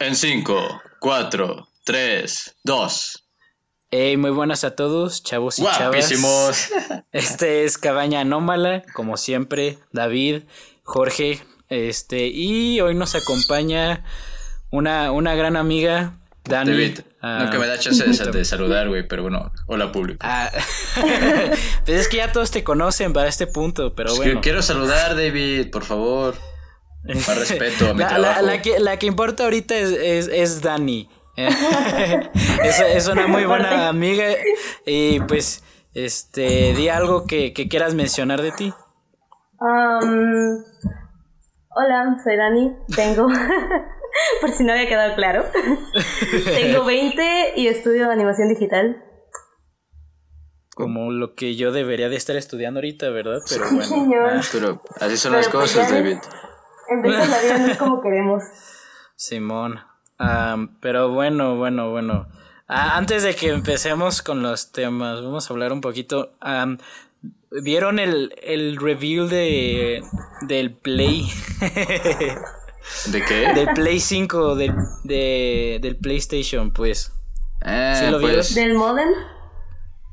En 5, 4, 3, 2. Hey, muy buenas a todos, chavos y Guapísimos. chavas. Este es Cabaña Anómala, como siempre, David, Jorge, este, y hoy nos acompaña una, una gran amiga, Dani. David, Ah, nunca me da chance de, de saludar, güey, pero bueno, hola público. ah, pues es que ya todos te conocen para este punto, pero que bueno. quiero saludar, David, por favor. Más respeto a mi la, trabajo. la que, la que importa ahorita es, es, es Dani. es, es una muy buena amiga y pues, este, di algo que, que quieras mencionar de ti. Um, hola, soy Dani. Tengo, por si no había quedado claro, tengo 20 y estudio animación digital. Como lo que yo debería de estar estudiando ahorita, ¿verdad? Pero Sí, bueno. señor. ah, Pero así son Pero las pues cosas. David. En veces la vida no es como queremos. Simón. Pero bueno, bueno, bueno. Ah, antes de que empecemos con los temas, vamos a hablar un poquito. ¿Vieron el, el review de del Play? ¿De qué? del Play 5, del, de, del PlayStation, pues. Ah, ¿Sí lo pues, ¿Del modem?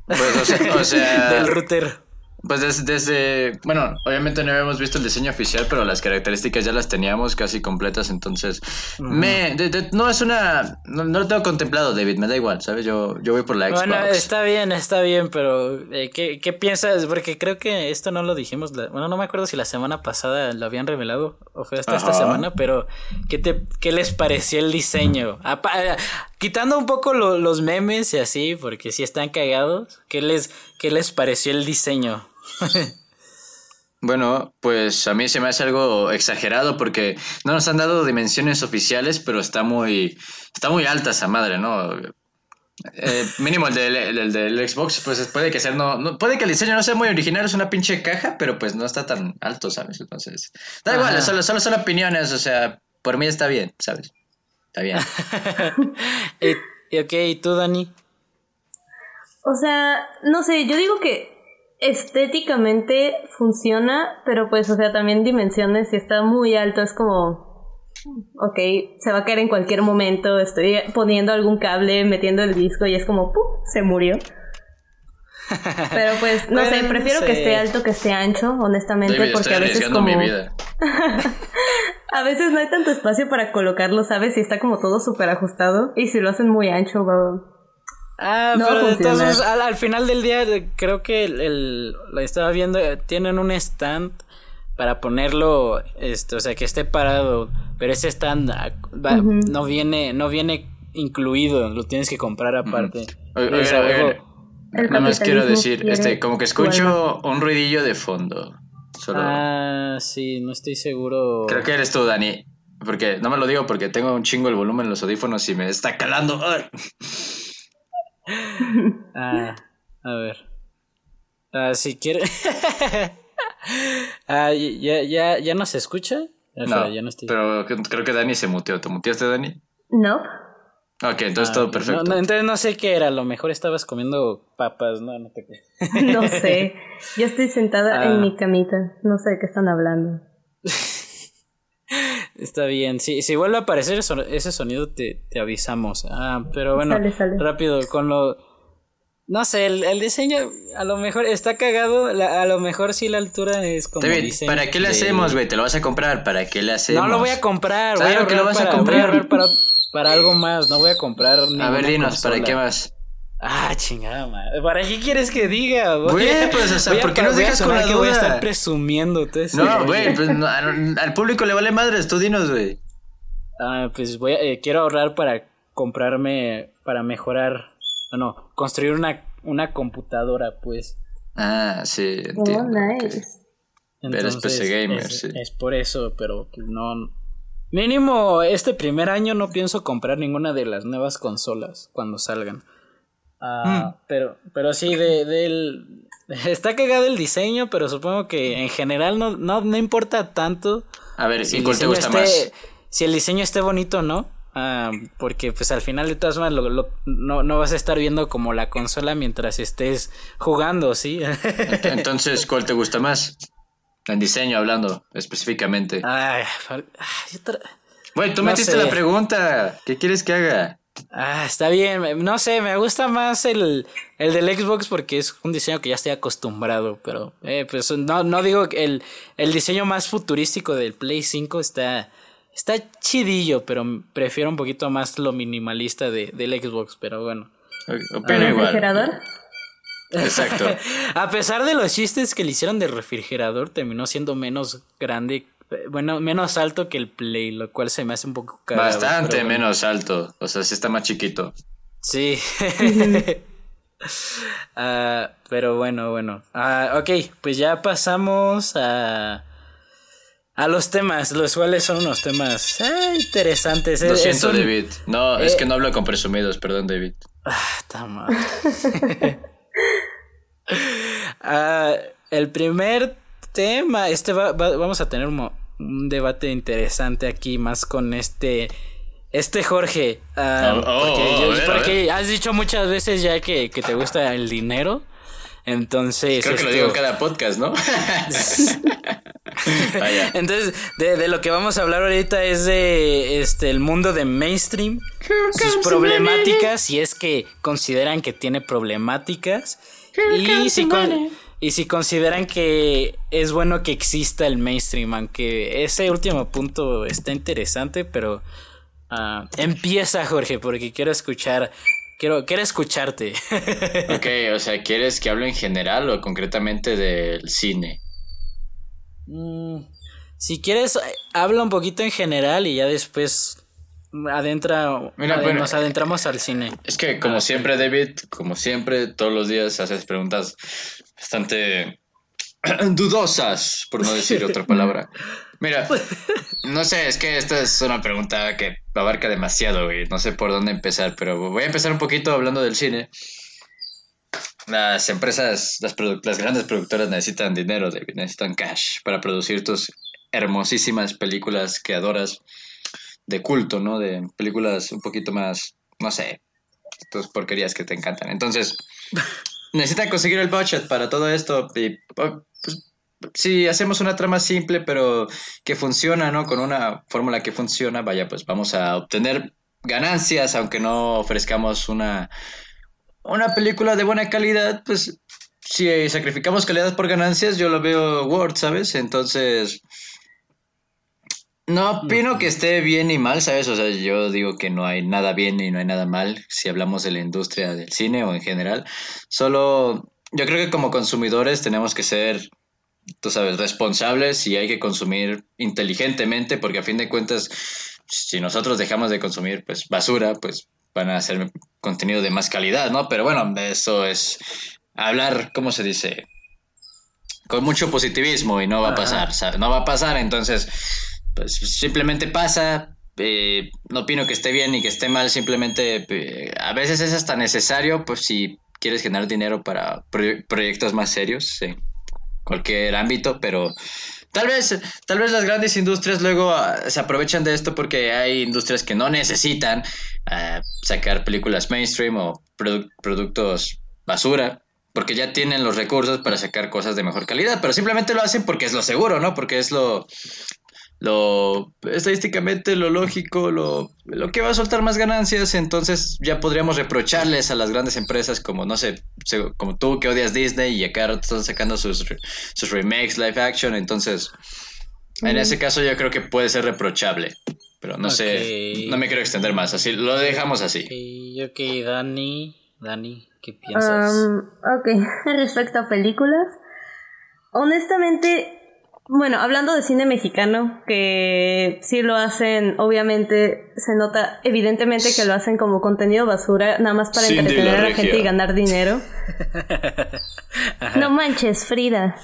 pues, o sea, o sea, del router. Pues des- desde, bueno, obviamente no habíamos visto el diseño oficial, pero las características ya las teníamos casi completas, entonces me, de- de- no es una, no, no lo tengo contemplado, David, me da igual, ¿sabes? Yo, yo voy por la Xbox. Bueno, está bien, está bien, pero eh, ¿qué, ¿qué piensas? Porque creo que esto no lo dijimos, la- bueno, no me acuerdo si la semana pasada lo habían revelado o fue hasta esta semana, pero ¿qué, te, qué les pareció el diseño? Apa- quitando un poco lo- los memes y así, porque sí están cagados, ¿qué les, qué les pareció el diseño? Bueno, pues a mí se me hace algo exagerado porque no nos han dado dimensiones oficiales, pero está muy, está muy alta esa madre, ¿no? Eh, mínimo el del, el del Xbox, pues puede que sea, no, no- puede que el diseño no sea muy original, es una pinche caja, pero pues no está tan alto, ¿sabes? Entonces, da igual, Ajá. solo, solo son opiniones, o sea, por mí está bien, ¿sabes? Está bien. y, y ok, ¿y tú, Dani? O sea, no sé, yo digo que estéticamente funciona, pero pues, o sea, también dimensiones, si está muy alto, es como, ok, se va a caer en cualquier momento, estoy poniendo algún cable, metiendo el disco y es como, ¡pum! se murió. Pero pues, no sé, prefiero sí. que esté alto que esté ancho, honestamente, David, porque estoy a veces como... mi vida. A veces no hay tanto espacio para colocarlo, ¿sabes? Si está como todo súper ajustado y si lo hacen muy ancho, va... Ah, No pero modos, al, al final del día eh, creo que el, el- la estaba viendo, eh, tienen un stand para ponerlo, este, o sea, que esté parado, pero ese stand ah, no viene, no viene incluido, lo tienes que comprar aparte. Oigan, Es oigan, algo- oigan. El Nada más quiero decir, quiere este, como que escucho un ruidillo de fondo. Solo. Ah, sí, no estoy seguro. Creo que eres tú, Dani. Porque no me lo digo porque tengo un chingo el volumen en los audífonos y me está calando. Ah, a ver. Ah, si quiere. ah, ya, ya, ya no se escucha. No, Espera, ya no estoy. pero creo que Dani se muteó. ¿Te muteaste, Dani? No. Ok, entonces Ah, todo perfecto. No, no, entonces no sé qué era, a lo mejor estabas comiendo papas, no, no te. No sé. Yo estoy sentada Ah. en mi camita. No sé de qué están hablando. Está bien, si, si vuelve a aparecer ese sonido te, te avisamos. Ah, pero bueno, Sale, sale. rápido, con lo... No sé, el, el diseño a lo mejor está cagado, la- a lo mejor sí la altura es como David, ¿para qué le hacemos, güey? ¿Te lo vas a comprar? ¿Para qué le hacemos? No lo voy a comprar, voy Claro a que lo vas a para, comprar. voy a ahorrar para, para algo más, no voy a comprar A ver, dinos, consola. ¿para qué más? Ah, chingada madre. ¿Para qué quieres que diga? Güey, pues, o sea, ¿por qué nos dejas con la que voy a duda? estar presumiendo. entonces, No, güey, pues, no, al, al público le vale madres, tú dinos, güey. Ah, pues voy a, eh, quiero ahorrar para comprarme, para mejorar, no, construir una, una computadora, pues. Ah, sí, Oh, entiendo. nice. ok. Eres PC gamer, es, sí. es por eso, pero pues, no. Mínimo este primer año no pienso comprar ninguna de las nuevas consolas cuando salgan. Ah, Mm. pero, pero sí, de, del. Está cagado el diseño, pero supongo que en general no, no, no importa tanto. A ver, si ¿y el cuál te diseño gusta esté- más? Si el diseño esté bonito o no. Ah, porque pues al final de todas lo- lo- no, no vas a estar viendo como la consola mientras estés jugando, ¿sí? Entonces, ¿cuál te gusta más? En diseño hablando, específicamente. Ay, Güey, tú metiste la pregunta. ¿Qué quieres que haga? Ah, está bien. No sé, me gusta más el, el del Xbox porque es un diseño que ya estoy acostumbrado. Pero, eh, pues no, no digo que el, el diseño más futurístico del Play 5 está, está chidillo, pero prefiero un poquito más lo minimalista de, del Xbox. Pero bueno. ¿El refrigerador? Exacto. A pesar de los chistes que le hicieron del refrigerador, terminó siendo menos grande bueno, menos alto que el Play, lo cual se me hace un poco caro. Bastante menos alto, o sea, sí está más chiquito. Sí. Ah, pero bueno, bueno. Uh, ok, pues ya pasamos a, a los temas, los cuales son unos temas eh, interesantes. Lo siento, David. No, es que eh, no hablo con presumidos, perdón, David. Ah, está mal. el primer tema, este va, vamos a tener un, un debate interesante aquí más con este este Jorge, ah, oh, oh, porque, has dicho muchas veces ya que, te gusta el dinero. Entonces. Creo que lo digo cada podcast, ¿no? Entonces, de, lo que vamos a hablar ahorita es de este el mundo de mainstream, sus problemáticas, si es que consideran que tiene problemáticas. Y si, con, y si consideran que es bueno que exista el mainstream, aunque ese último punto está interesante, pero uh, empieza Jorge, porque quiero escuchar, quiero, quiero escucharte. ok, o sea, ¿quieres que hable en general o concretamente del cine? Mm, si quieres, habla un poquito en general y ya después adentra nos adentramos al cine. Es que como ah, siempre, David, como siempre, todos los días haces preguntas bastante dudosas, por no decir otra palabra. Mira, no sé, es que esta es una pregunta que abarca demasiado, y No sé por dónde empezar, pero voy a empezar un poquito hablando del cine. Las empresas, las, las grandes productoras necesitan dinero, David, necesitan cash para producir tus hermosísimas películas que adoras de culto, ¿no? De películas un poquito más, no sé, tus porquerías que te encantan. Entonces, necesitan conseguir el budget para todo esto. Y oh, pues, si hacemos una trama simple, pero que funciona, ¿no? Con una fórmula que funciona, vaya, pues vamos a obtener ganancias, aunque no ofrezcamos una, una película de buena calidad, pues si sacrificamos calidad por ganancias, yo lo veo Word, ¿sabes? Entonces, no opino que esté bien y mal, ¿sabes? O sea, yo digo que no hay nada bien y no hay nada mal si hablamos de la industria del cine o en general. Solo yo creo que como consumidores tenemos que ser, tú sabes, responsables y hay que consumir inteligentemente porque a fin de cuentas, si nosotros dejamos de consumir pues basura, pues van a hacer contenido de más calidad, ¿no? Pero bueno, eso es hablar, ¿cómo se dice? Con mucho positivismo y no va a pasar, ¿sabes? No va a pasar, entonces pues simplemente pasa. Eh, no opino que esté bien ni que esté mal, simplemente eh, a veces es hasta necesario, pues si quieres generar dinero para proyectos más serios, en cualquier ámbito, pero tal vez, tal vez las grandes industrias luego ah, se aprovechan de esto porque hay industrias que no necesitan ah, sacar películas mainstream o productos basura, porque ya tienen los recursos para sacar cosas de mejor calidad, pero simplemente lo hacen porque es lo seguro, ¿no? Porque es lo, lo estadísticamente lo lógico, lo, lo, que va a soltar más ganancias, entonces ya podríamos reprocharles a las grandes empresas como, no sé, como tú que odias Disney y acá están sacando sus, sus remakes, live action, entonces en ese caso yo creo que puede ser reprochable, pero no sé, no me quiero extender más, así lo dejamos así. Ok, Dani, Dani, ¿qué piensas? Um, ok, respecto a películas, honestamente bueno, hablando de cine mexicano, que sí lo hacen, obviamente se nota evidentemente que lo hacen como contenido basura, nada más para entretener a la gente y ganar dinero. no manches, Frida.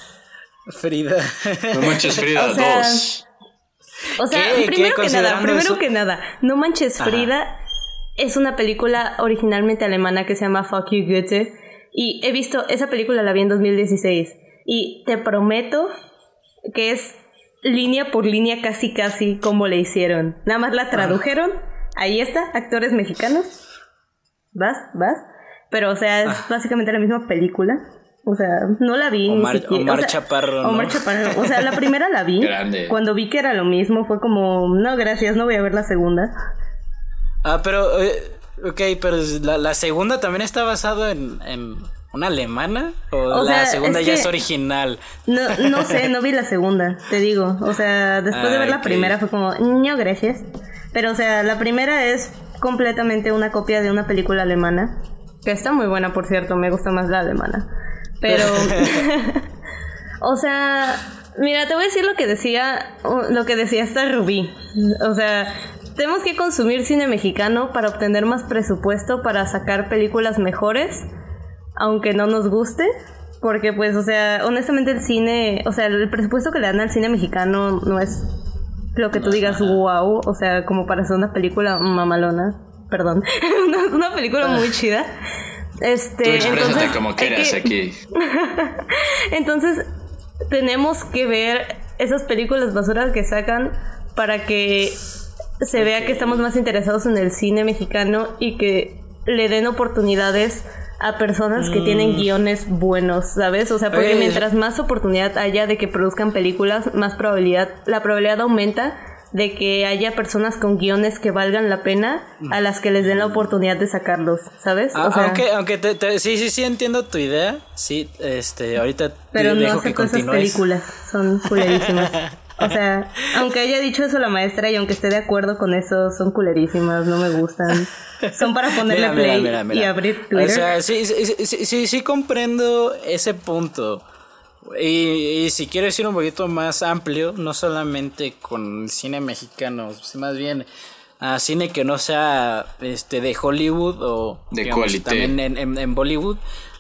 Frida. No manches, Frida, o sea, dos. O sea, primero que nada, primero que nada, No manches, Frida es una película originalmente alemana que se llama Fuck You Goethe. Y he visto, esa película la vi en 2016. Y te prometo que es línea por línea casi casi como le hicieron. Nada más la tradujeron. Ahí está, actores mexicanos. Vas, vas. Pero o sea, es ah. básicamente la misma película. O sea, no la vi. Omar, ni siquiera. Omar o sea, Chaparro. ¿no? Omar Chaparro. O sea, la primera la vi. Grande. Cuando vi que era lo mismo, fue como, no, gracias, no voy a ver la segunda. Ah, pero. eh, ok, pero la, la segunda también está basada en, en una alemana. ¿O, O la sea, segunda es ya que- es original? No, no sé, no vi la segunda, te digo. O sea, después de Ah, ver la primera fue como, no, gracias. Pero, o sea, la primera es completamente una copia de una película alemana. Que está muy buena, por cierto, me gusta más la alemana. Pero, o sea, mira, te voy a decir lo que decía, lo que decía esta Rubí. O sea, tenemos que consumir cine mexicano para obtener más presupuesto para sacar películas mejores aunque no nos guste, porque pues, o sea, honestamente el cine, o sea, el presupuesto que le dan al cine mexicano no es lo que tú digas wow, o sea, como para hacer una película mamalona, perdón, una, una película muy chida. Este, Tú entonces, como quieras que- aquí. entonces, tenemos que ver esas películas basuras que sacan para que se vea que estamos más interesados en el cine mexicano y que le den oportunidades a personas que tienen guiones buenos, ¿sabes? O sea, porque mientras más oportunidad haya de que produzcan películas, más probabilidad, la probabilidad aumenta de que haya personas con guiones que valgan la pena a las que les den la oportunidad de sacarlos, ¿sabes? Ah, O sea, aunque, aunque te, te- sí, sí, sí entiendo tu idea. Sí, este, ahorita te Pero no dejo que acepto esas continúes. películas, son culerísimas. O sea, aunque haya dicho eso la maestra y aunque esté de acuerdo con eso, son culerísimas, no me gustan. Son para ponerle Mira, play mira, mira. y abrir Twitter. O sea, sí, sí, sí, sí, sí, sí comprendo ese punto. Y, y si quiero decir un poquito más amplio, no solamente con cine mexicano, sino más bien a cine que no sea este de Hollywood o De digamos, también en, en- en Bollywood,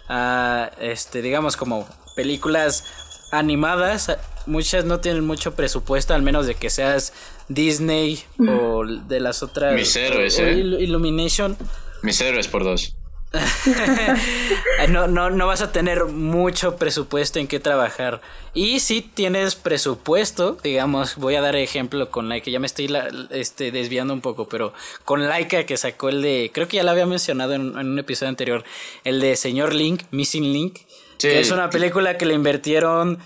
a, este digamos como películas animadas, muchas no tienen mucho presupuesto, al menos de que seas Disney o de las otras Mis héroes, o ¿eh? Il- Illumination. Mis héroes por dos. No, no, no vas a tener mucho presupuesto en qué trabajar. Y si tienes presupuesto, digamos, voy a dar ejemplo con Laika, ya me estoy la- este, desviando un poco, pero con Laika que sacó el de, creo que ya lo había mencionado en, en un episodio anterior, el de Señor Link, Missing Link, Sí. que es una película que le invirtieron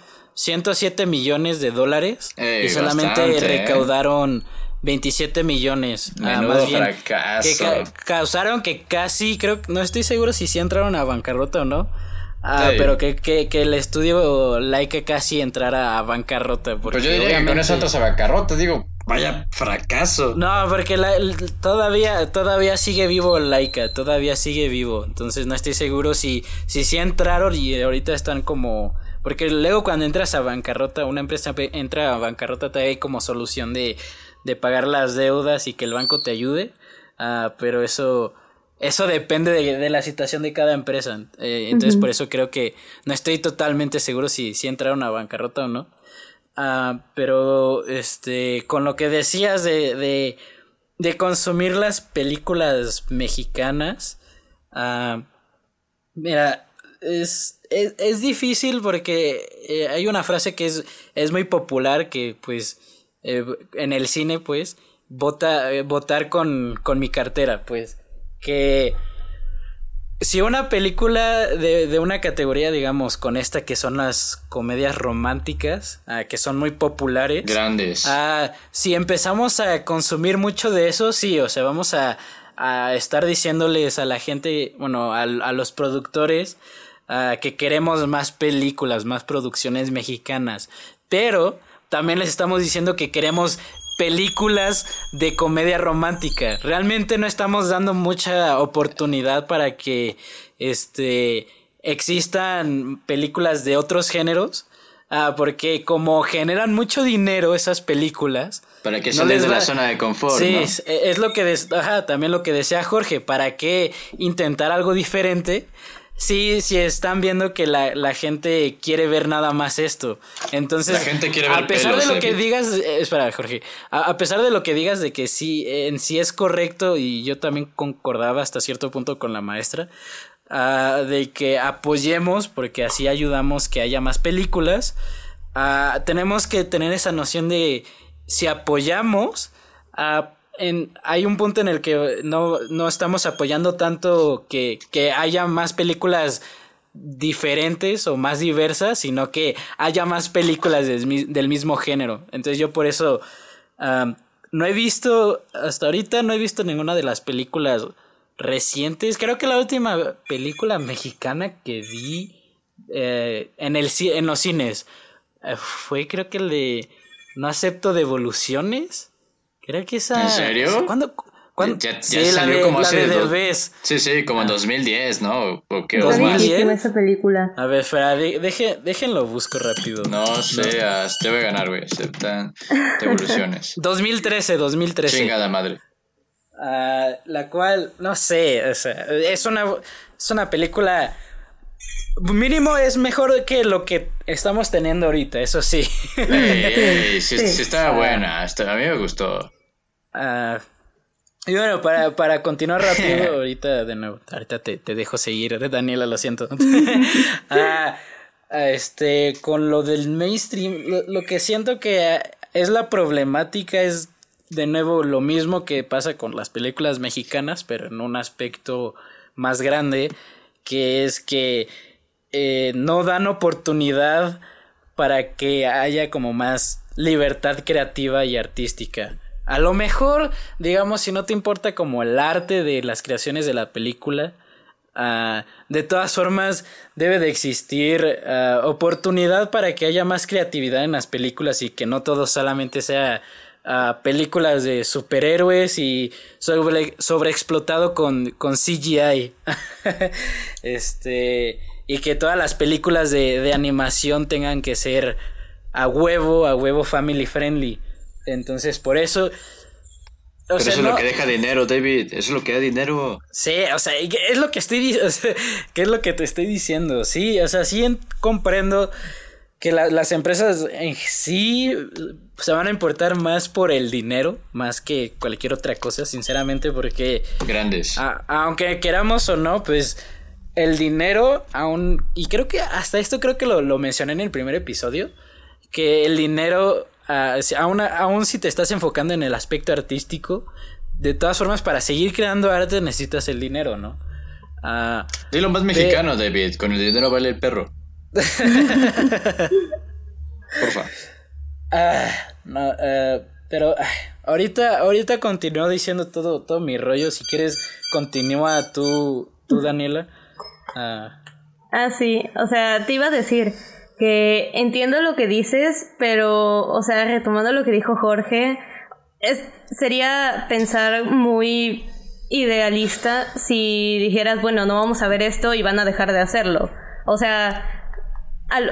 107 millones de dólares Ey, y solamente bastante, ¿eh? recaudaron 27 millones. Ah, Menudo más bien, fracaso. que ca- causaron que casi, creo, no estoy seguro si sí entraron a bancarrota o no. Ah, Sí. pero que, que, que el estudio Laika casi entrara a bancarrota. Porque Pues yo diría que con obviamente- nosotros a bancarrota, digo, vaya fracaso. No, porque la- el- todavía, todavía sigue vivo Laika, todavía sigue vivo. Entonces no estoy seguro si, si sí entraron y ahorita están como... Porque luego cuando entras a bancarrota, una empresa entra a bancarrota, te hay como solución de, de pagar las deudas y que el banco te ayude. Ah, pero eso, eso depende de, de la situación de cada empresa. Eh, entonces por eso creo que no estoy totalmente seguro si, si entraron a bancarrota o no. Ah, pero este, con lo que decías de, de, de consumir las películas mexicanas, ah, mira, es, es, es difícil porque eh, hay una frase que es, es muy popular que pues eh, en el cine pues vota, eh, votar con, con mi cartera pues que si una película de, de una categoría, digamos, con esta que son las comedias románticas, ah, que son muy populares. Grandes. ah, si empezamos a consumir mucho de eso, sí, o sea, vamos a, a estar diciéndoles a la gente, bueno, a, a los productores, ah, que queremos más películas, más producciones mexicanas. Pero también les estamos diciendo que queremos películas de comedia romántica. Realmente no estamos dando mucha oportunidad para que este existan películas de otros géneros. Ah, porque como generan mucho dinero esas películas. Para que no salen de la zona de confort, Sí, ¿no? es, es lo que des- ajá, también lo que decía Jorge, ¿para qué intentar algo diferente? Sí, sí están viendo que la, la gente quiere ver nada más esto. Entonces, La gente quiere a ver pesar pelos, de lo que digas, eh, espera, Jorge, a, a pesar de lo que digas de que sí, en sí es correcto y yo también concordaba hasta cierto punto con la maestra, ah, de que apoyemos porque así ayudamos que haya más películas, ah, tenemos que tener esa noción de si apoyamos, ah, hay un punto en el que no, no estamos apoyando tanto que, que haya más películas diferentes o más diversas, sino que haya más películas del, mismo género. Entonces yo por eso no he visto, hasta ahorita no he visto ninguna de las películas recientes. Creo que la última película mexicana que vi eh, en, el, en los cines eh, fue creo que el de No acepto devoluciones. Creo que esa... ¿En serio? ¿Cuándo? Ya, sí, salió como hace de Sí, sí, como en 2010, ah. ¿no? ¿O qué 2010. esa película. A ver, espera, deje, déjenlo busco rápido. No sé, te voy a ganar, güey. Aceptan devoluciones. 2013, 2013. Chingada madre. Uh, la cual, no sé, es una, es una película mínimo es mejor que lo que estamos teniendo ahorita, eso sí. sí, sí, está buena, a mí me gustó. Uh, y bueno, para, para continuar rápido, ahorita de nuevo, ahorita te, te dejo seguir, Daniela, lo siento. Ah, ah, este, con lo del mainstream, lo, que siento que es la problemática es de nuevo lo mismo que pasa con las películas mexicanas, pero en un aspecto más grande, que es que eh, no dan oportunidad para que haya como más libertad creativa y artística. A lo mejor, digamos, si no te importa como el arte de las creaciones de la película, ah, de todas formas debe de existir ah, oportunidad para que haya más creatividad en las películas y que no todo solamente sea uh, películas de superhéroes y sobre, sobreexplotado con, con CGI. este, y que todas las películas de, de animación tengan que ser a huevo, a huevo family friendly. Entonces, por eso. Pero eso es lo que deja dinero, David. Eso es lo que da dinero. Sí, o sea, es lo que estoy o ¿qué es lo que te estoy diciendo? Sí, o sea, sí comprendo que las empresas en sí se van a importar más por el dinero, más que cualquier otra cosa, sinceramente, porque... Grandes. aunque queramos o no, pues el dinero aún... Y creo que hasta esto creo que lo, lo mencioné en el primer episodio, que el dinero Ah, aún, si te estás enfocando en el aspecto artístico, de todas formas, para seguir creando arte necesitas el dinero, ¿no? Uh, Dilo más mexicano, David. Con el dinero vale el perro. Porfa. Ah, no, eh, pero ahorita, ahorita continúo diciendo todo, todo mi rollo. Si quieres, continúa tú, tú Daniela. ah, sí. O sea, te iba a decir que entiendo lo que dices, pero, o sea, retomando lo que dijo Jorge, es, sería pensar muy idealista si dijeras, bueno, no vamos a ver esto y van a dejar de hacerlo. O sea,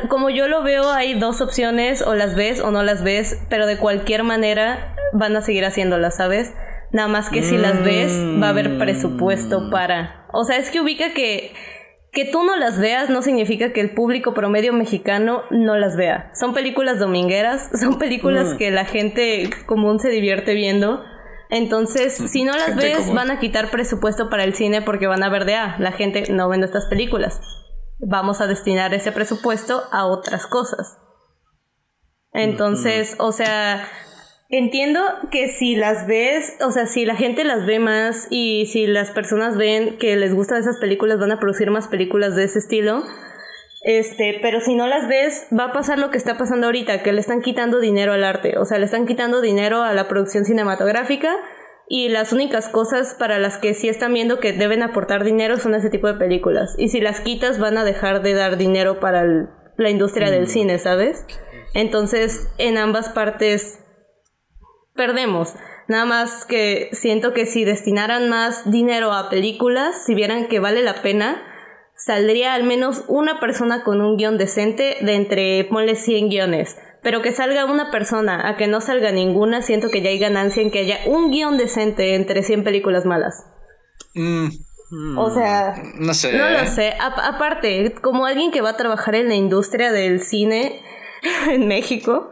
como yo lo veo, hay dos opciones, o las ves o no las ves, pero de cualquier manera van a seguir haciéndolas, ¿sabes? Nada más que si las ves, va a haber presupuesto para... O sea, es que ubica que que tú no las veas no significa que el público promedio mexicano no las vea. Son películas domingueras, son películas mm. que la gente común se divierte viendo. Entonces, si no las ves, van a quitar presupuesto para el cine porque van a ver de, ah, la gente no vende estas películas. Vamos a destinar ese presupuesto a otras cosas. Entonces, o sea, Entiendo que si las ves, o sea, si la gente las ve más y si las personas ven que les gustan esas películas, van a producir más películas de ese estilo. Este, pero si no las ves, va a pasar lo que está pasando ahorita, que le están quitando dinero al arte, o sea, le están quitando dinero a la producción cinematográfica y las únicas cosas para las que sí están viendo que deben aportar dinero son ese tipo de películas. Y si las quitas van a dejar de dar dinero para la industria del mm. cine, ¿sabes? Entonces, en ambas partes perdemos. Nada más que siento que si destinaran más dinero a películas, si vieran que vale la pena, saldría al menos una persona con un guion decente de entre, ponle 100 guiones. Pero que salga una persona, a que no salga ninguna, siento que ya hay ganancia en que haya un guion decente entre 100 películas malas. Mm. O sea, no sé. No lo sé. aparte, como alguien que va a trabajar en la industria del cine en México,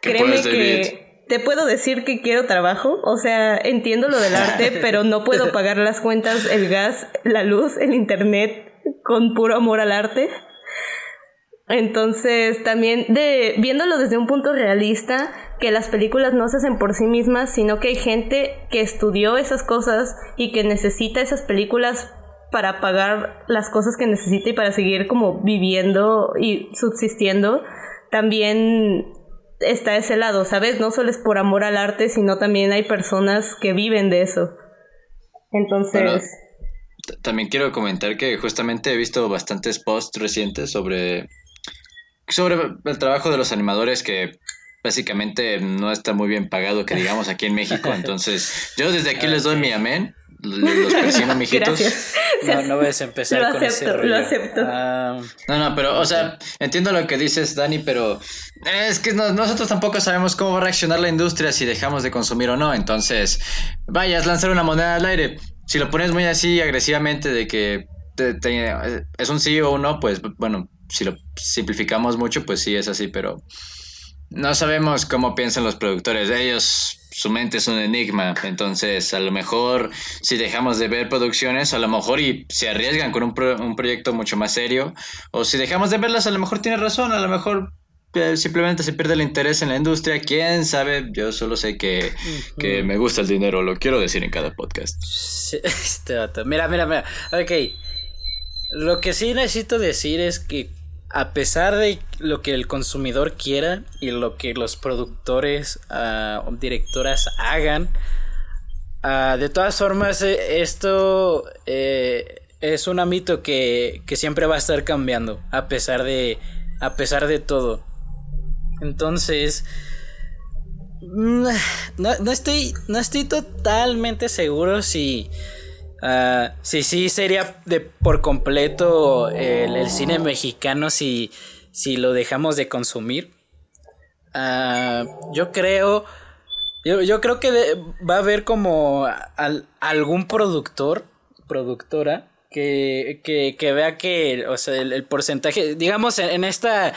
créeme que te puedo decir que quiero trabajo, o sea, entiendo lo del arte, pero no puedo pagar las cuentas, el gas, la luz, el internet con puro amor al arte. Entonces, también de viéndolo desde un punto realista, que las películas no se hacen por sí mismas, sino que hay gente que estudió esas cosas y que necesita esas películas para pagar las cosas que necesita y para seguir como viviendo y subsistiendo, también está ese lado, ¿sabes? No solo es por amor al arte, sino también hay personas que viven de eso. Entonces... también quiero comentar que justamente he visto bastantes posts recientes sobre, sobre el trabajo de los animadores que básicamente no está muy bien pagado, que digamos aquí en México. Entonces, yo desde aquí les doy mi amén los persino, mijitos. No, no voy a empezar con ese rollo. Lo acepto. Ah, no, no, pero, o sea, entiendo lo que dices, Dani, pero es que nosotros tampoco sabemos cómo va a reaccionar la industria si dejamos de consumir o no. Entonces, vayas, lanzar una moneda al aire. Si lo pones muy así agresivamente de que es un sí o un no, pues bueno, si lo simplificamos mucho, pues sí es así, pero no sabemos cómo piensan los productores. Ellos su mente es un enigma. Entonces, a lo mejor, si dejamos de ver producciones, a lo mejor y se arriesgan con un, un proyecto mucho más serio. O si dejamos de verlas, a lo mejor tiene razón. A lo mejor eh, simplemente se pierde el interés en la industria. Quién sabe, yo solo sé que, que me gusta el dinero. Lo quiero decir en cada podcast. Este Mira, mira, mira. Ok. Lo que sí necesito decir es que a pesar de lo que el consumidor quiera y lo que los productores uh, directoras hagan, ah, de todas formas eh, esto eh, es un ámbito que, que, siempre va a estar cambiando a pesar de a pesar de todo. Entonces mm, no, no estoy no estoy totalmente seguro si Uh, sí, sí, sería de por completo el, cine mexicano si, si lo dejamos de consumir. Uh, yo creo. Yo, creo que va a haber como algún productor, productora, que, que, vea que, o sea, el, porcentaje, digamos, en, esta,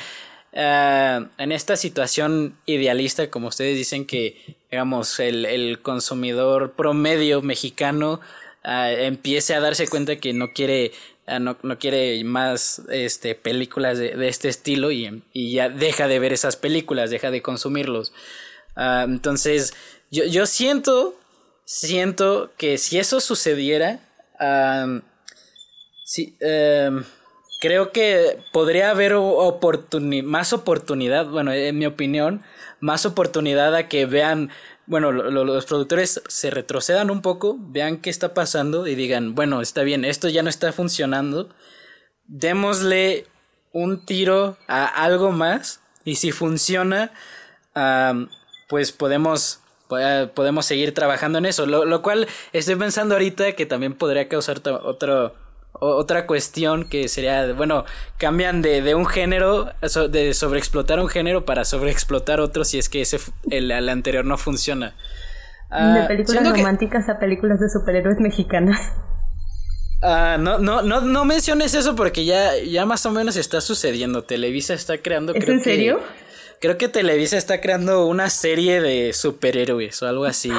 uh, en esta situación idealista, como ustedes dicen que, digamos, el, el consumidor promedio mexicano empiece a darse cuenta que no quiere no, no, quiere más este, películas de, este estilo y, y, ya deja de ver esas películas, deja de consumirlos. entonces, yo, yo, siento, siento que si eso sucediera, em, creo que podría haber más oportunidad, bueno, en mi opinión, más oportunidad a que vean bueno, los productores se retrocedan un poco, vean qué está pasando y digan, bueno, está bien, esto ya no está funcionando, démosle un tiro a algo más y si funciona, pues podemos, podemos seguir trabajando en eso, lo, lo, cual estoy pensando ahorita que también podría causar otro otra cuestión que sería, bueno, cambian de, de un género, de sobreexplotar un género para sobreexplotar otro si es que ese el, anterior no funciona. de ah, películas románticas a películas de superhéroes mexicanas. Ah, no, no, no, no menciones eso porque ya, ya más o menos está sucediendo. Televisa está creando. ¿Es en serio? Creo que Televisa está creando una serie de superhéroes o algo así.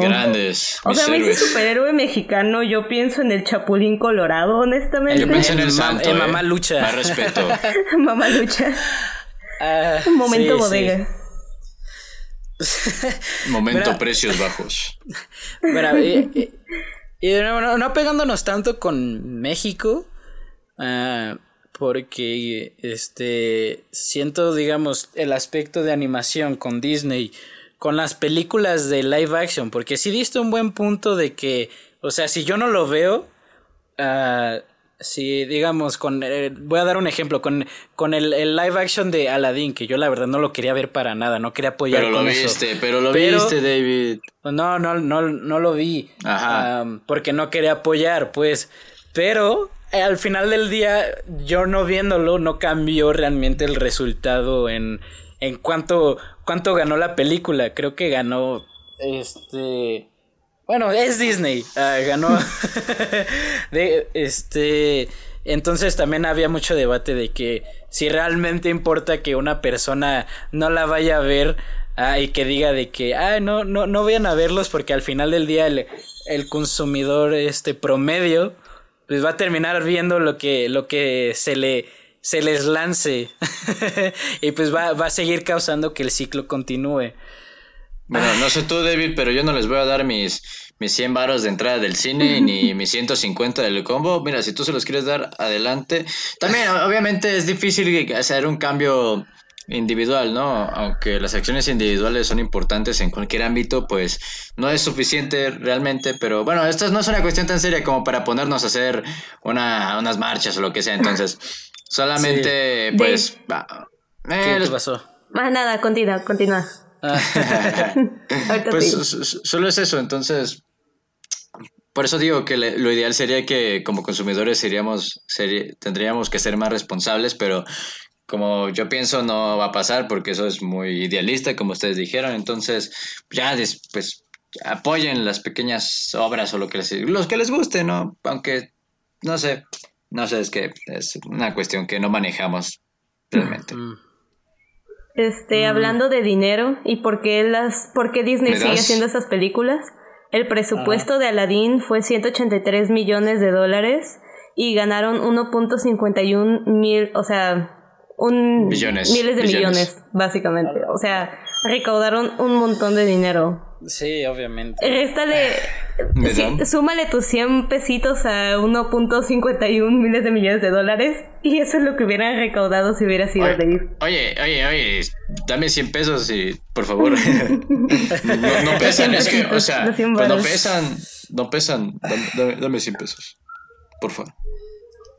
Grandes. O sea, me dice superhéroe mexicano, yo pienso en el Chapulín Colorado, honestamente. Yo pienso en el santo. En Mamá eh. Lucha. Más respeto. Mamá Lucha. Ah, Un momento bodega. Momento precios bajos. Bueno, y, no, no, pegándonos tanto con México. Uh, porque este siento digamos el aspecto de animación con Disney con las películas de live action porque si diste un buen punto de que o sea si yo no lo veo uh, si digamos con eh, voy a dar un ejemplo con con el, live action de Aladdin que yo la verdad no lo quería ver para nada no quería apoyar pero lo viste pero lo viste David no no no no lo vi Ajá. porque no quería apoyar pues pero al final del día, yo no viéndolo, no cambió realmente el resultado en, en cuánto, ganó la película. Creo que ganó, este... Bueno, es Disney, ah, ganó. de, este... Entonces también había mucho debate de que si realmente importa que una persona no la vaya a ver ah, y que diga de que, ah, no, no, no vayan a verlos porque al final del día el, el consumidor este promedio pues va a terminar viendo lo que, lo que se le se les lance y pues va, va, a seguir causando que el ciclo continúe. Bueno, no sé tú, David, pero yo no les voy a dar mis, mis 100 varos de entrada del cine ni mis 150 del combo. Mira, si tú se los quieres dar, adelante. También, obviamente, es difícil hacer un cambio individual, ¿no? Aunque las acciones individuales son importantes en cualquier ámbito, pues no es suficiente realmente, pero bueno, esto no es una cuestión tan seria como para ponernos a hacer una, unas marchas o lo que sea, entonces solamente pues... ¿Qué eh, pasó? Más nada, continúa, continúa. Ah. pues solo es eso, entonces por eso digo que lo ideal sería que como consumidores seríamos, tendríamos que ser más responsables, pero como yo pienso no va a pasar porque eso es muy idealista, como ustedes dijeron. Entonces, ya pues apoyen las pequeñas obras o lo que les, los que les guste, ¿no? Aunque, no sé, no sé, es que es una cuestión que no manejamos realmente. Mm. Este, mm. hablando de dinero y por qué las, por qué Disney sigue haciendo esas películas, el presupuesto de Aladdin fue 183 millones de dólares y ganaron 1.51 mil, o sea, un miles de millones, básicamente. O sea, recaudaron un montón de dinero. Sí, obviamente. Réstale, súmale tus 100 pesitos a 1.51 miles de millones de dólares y eso es lo que hubieran recaudado si hubiera sido oye, Oye, oye, oye, dame 100 pesos y, por favor. no, pesan, es que, o sea, pues no pesan, no pesan, dame, dame, 100 pesos, por favor.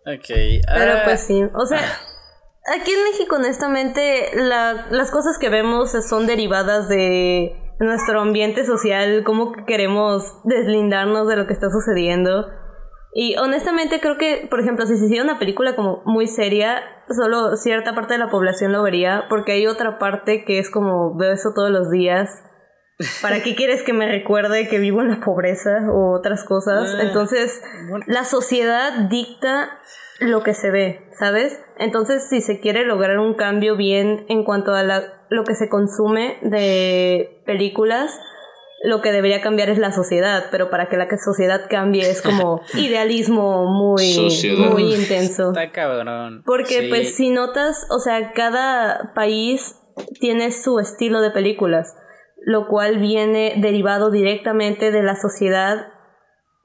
Ok. Pero pues sí, o sea... Aquí en México, honestamente, las cosas que vemos son derivadas de nuestro ambiente social, cómo queremos deslindarnos de lo que está sucediendo. Y honestamente creo que, por ejemplo, si se hiciera una película como muy seria, solo cierta parte de la población lo vería, porque hay otra parte que es como veo eso todos los días. ¿Para qué quieres que me recuerde que vivo en la pobreza o otras cosas? Ah, Entonces, la sociedad dicta lo que se ve, ¿sabes? Entonces, si se quiere lograr un cambio bien en cuanto a lo que se consume de películas, lo que debería cambiar es la sociedad, pero para que la sociedad cambie es como idealismo muy, muy intenso. Está cabrón. Porque pues si notas, o sea, cada país tiene su estilo de películas, lo cual viene derivado directamente de la sociedad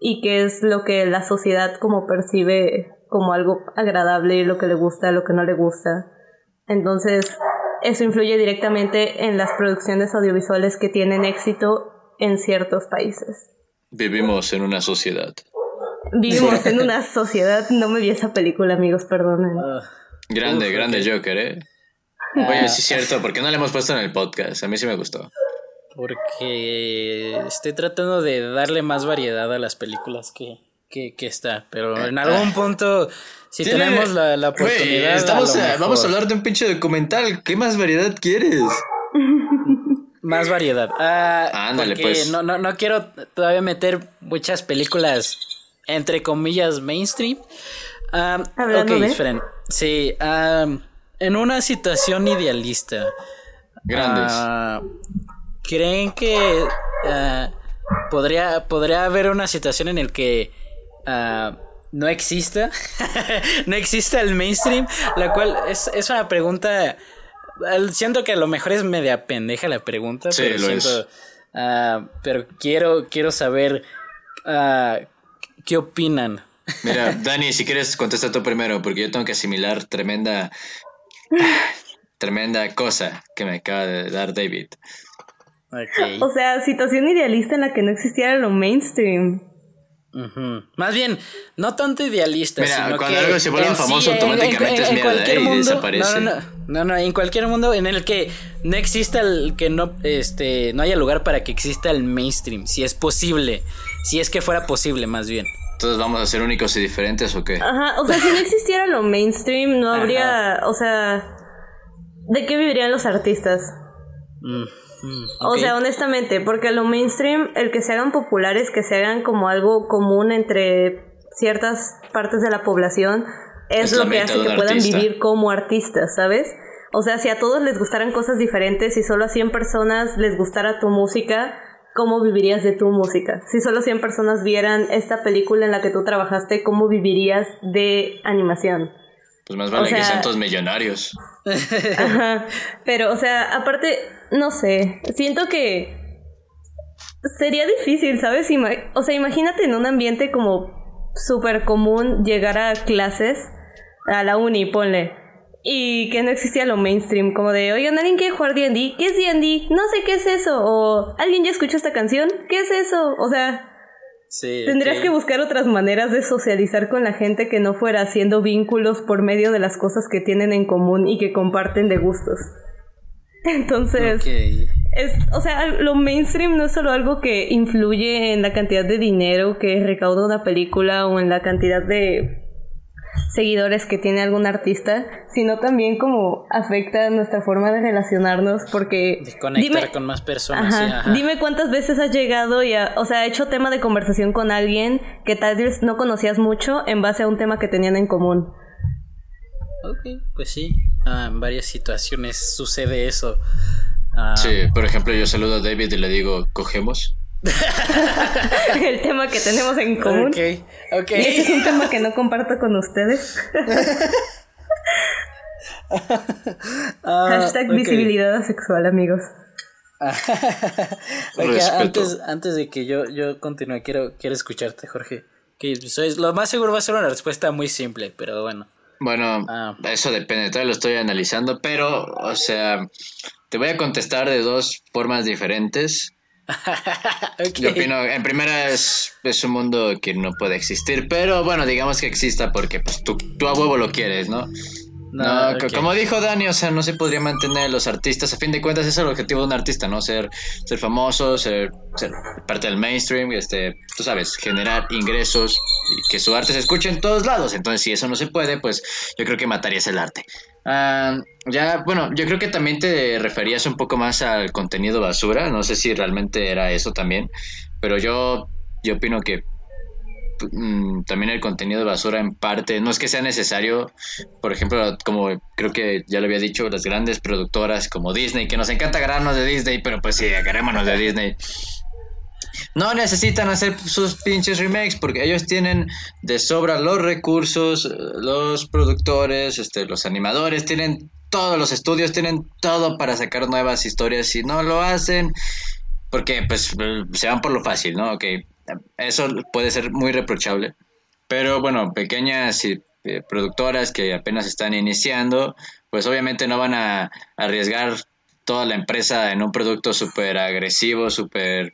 y que es lo que la sociedad como percibe como algo agradable, lo que le gusta, lo que no le gusta. Entonces, eso influye directamente en las producciones audiovisuales que tienen éxito en ciertos países. Vivimos en una sociedad. Vivimos en una sociedad. No me vi esa película, amigos, perdonen. Ah. grande, grande Joker, ¿eh? Oye, sí es cierto, ¿por qué no le hemos puesto en el podcast? A mí sí me gustó. Porque estoy tratando de darle más variedad a las películas que, que, que está. Pero eh, en algún ah. punto, si tenemos la, la oportunidad. vamos a hablar de un pinche documental. ¿Qué más variedad quieres? Más variedad. Ah, Ándale, pues. No, no, no quiero todavía meter muchas películas, entre comillas, mainstream. Um, ok, Sí, en una situación idealista. Grandes. Ah, ¿Creen que podría, podría haber una situación en la que Ah, no exista, no exista el mainstream, la cual es, es, una pregunta, siento que a lo mejor es media pendeja la pregunta, pero siento, ah, pero quiero, quiero saber uh, qué opinan. Mira, Dani, si quieres contesta tú primero, porque yo tengo que asimilar tremenda, tremenda cosa que me acaba de dar David. O sea, situación idealista en la que no existiera lo mainstream. Más bien, no tanto idealista. Mira, cuando algo se vuelve famoso, automáticamente es mierda y desaparece. No, no, no, en cualquier mundo en el que no exista el que no, este, no haya lugar para que exista el mainstream, si es posible, si es que fuera posible, más bien. Entonces vamos a ser únicos y diferentes o qué? Ajá, o sea, si no existiera lo mainstream, no habría, o sea, ¿de qué vivirían los artistas? Mm. Mm, o sea, honestamente, porque lo mainstream, el que se hagan populares, que se hagan como algo común entre ciertas partes de la población, es, lo que hace que puedan vivir como artistas, ¿sabes? O sea, si a todos les gustaran cosas diferentes, si solo a 100 personas les gustara tu música, ¿cómo vivirías de tu música? Si solo 100 personas vieran esta película en la que tú trabajaste, ¿cómo vivirías de animación? Pues más vale que sean todos millonarios. Ajá. Pero, o sea, aparte, no sé. Siento que sería difícil, ¿sabes? o sea, imagínate en un ambiente como súper común llegar a clases, a la uni, ponle, y que no existía lo mainstream, como de, oigan, ¿alguien quiere jugar D&D? ¿Qué es D&D? No sé qué es eso, o ¿alguien ya escuchó esta canción? ¿Qué es eso? O sea, tendrías que buscar otras maneras de socializar con la gente que no fuera haciendo vínculos por medio de las cosas que tienen en común y que comparten de gustos. Entonces, es, o sea, lo mainstream no es solo algo que influye en la cantidad de dinero que recauda una película o en la cantidad de seguidores que tiene algún artista, sino también como afecta nuestra forma de relacionarnos porque... De conectar con más personas. Dime cuántas veces has llegado y, o sea, hecho tema de conversación con alguien que tal vez no conocías mucho en base a un tema que tenían en común. Ok, pues sí, ah, en varias situaciones sucede eso. Ah, sí, por ejemplo, yo saludo a David y le digo, ¿cogemos? el tema que tenemos en común. Ok, ok. Y ese es un tema que no comparto con ustedes. Ah, Hashtag visibilidad sexual, amigos. antes, antes de que yo, yo continúe, quiero, quiero escucharte, Jorge. Que sois, lo más seguro va a ser una respuesta muy simple, pero bueno. Bueno, ah. eso depende, todavía lo estoy analizando, pero, o sea, te voy a contestar de dos formas diferentes. Yo opino, en primera es, es, un mundo que no puede existir, pero bueno, digamos que exista porque pues, tú, tú a huevo lo quieres, ¿no? No, como dijo Dani, o sea, no se podría mantener los artistas. A fin de cuentas, ese es el objetivo de un artista, ¿no? Ser, ser famoso, ser, ser parte del mainstream, este, tú sabes, generar ingresos y que su arte se escuche en todos lados. Entonces, si eso no se puede, pues yo creo que matarías el arte. Ah, ya, bueno, yo creo que también te referías un poco más al contenido basura. No sé si realmente era eso también, pero yo, yo opino que Mm, también el contenido de basura en parte, no es que sea necesario, por ejemplo, como creo que ya lo había dicho, las grandes productoras como Disney, que nos encanta agarrarnos de Disney, pero pues sí, agarrémonos de Disney. No necesitan hacer sus pinches remakes porque ellos tienen de sobra los recursos, los productores, este, los animadores, tienen todos los estudios, tienen todo para sacar nuevas historias. Si no lo hacen, porque pues se van por lo fácil, ¿no? Ok, eso puede ser muy reprochable. Pero bueno, pequeñas eh, productoras que apenas están iniciando, pues obviamente no van a arriesgar toda la empresa en un producto súper agresivo, súper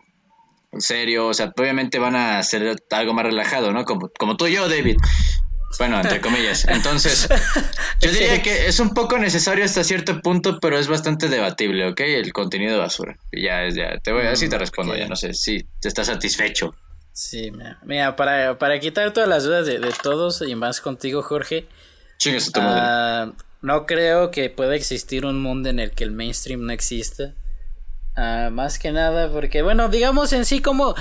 serio. O sea, obviamente van a hacer algo más relajado, ¿no? Como, como tú y yo, David. Bueno, entre comillas. Entonces, yo diría que es un poco necesario hasta cierto punto, pero es bastante debatible, ¿ok? El contenido de basura. ya, ya, te voy a decir, te respondo, ya no sé si te estás satisfecho. Sí, mira, para, para quitar todas las dudas de, todos y más contigo, Jorge. Uh, no creo que pueda existir un mundo en el que el mainstream no exista. Uh, más que nada porque, bueno, digamos en sí como...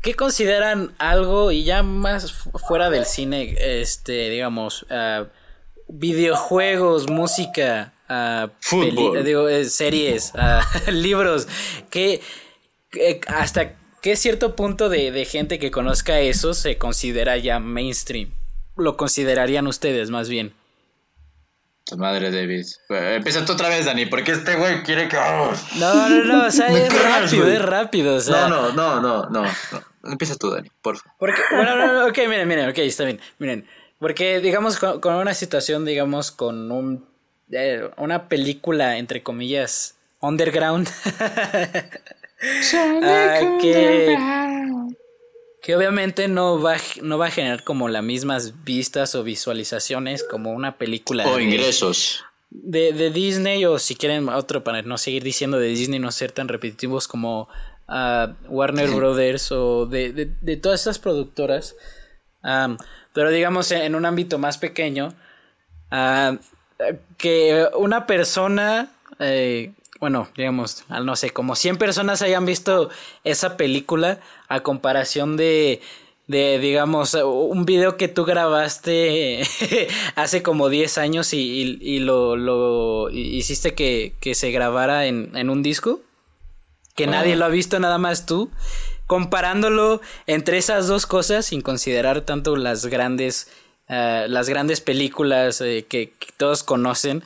¿Qué consideran algo y ya más fuera del cine, este, digamos, uh, videojuegos, música, Fútbol. digo, eh, series, libros, que hasta ¿Qué cierto punto de, gente que conozca eso se considera ya mainstream? ¿Lo considerarían ustedes más bien? Madre David. empieza tú otra vez, Dani, porque este güey quiere que. No, no, no, o sea, es rápido, es rápido. O sea... No, no, no, no, no, Empieza tú, Dani, por favor. Porque, bueno, no, no, ok, miren, miren, ok, está bien. Miren, porque digamos con, una situación, digamos, con un. Eh, una película, entre comillas, underground. Ah, que, que obviamente no va, no va a generar como las mismas vistas o visualizaciones como una película. O ingresos. De, de, Disney, o si quieren otro para no seguir diciendo de Disney, no ser tan repetitivos como uh, Warner Brothers o de, de, de, todas estas productoras. pero digamos en un ámbito más pequeño, uh, que una persona eh, bueno, digamos, no sé, como 100 personas hayan visto esa película a comparación de, de digamos, un video que tú grabaste hace como 10 años y, y, lo, lo, hiciste que, que se grabara en, en, un disco, que nadie lo ha visto, nada más tú, comparándolo entre esas dos cosas sin considerar tanto las grandes, uh, las grandes películas eh, que, que todos conocen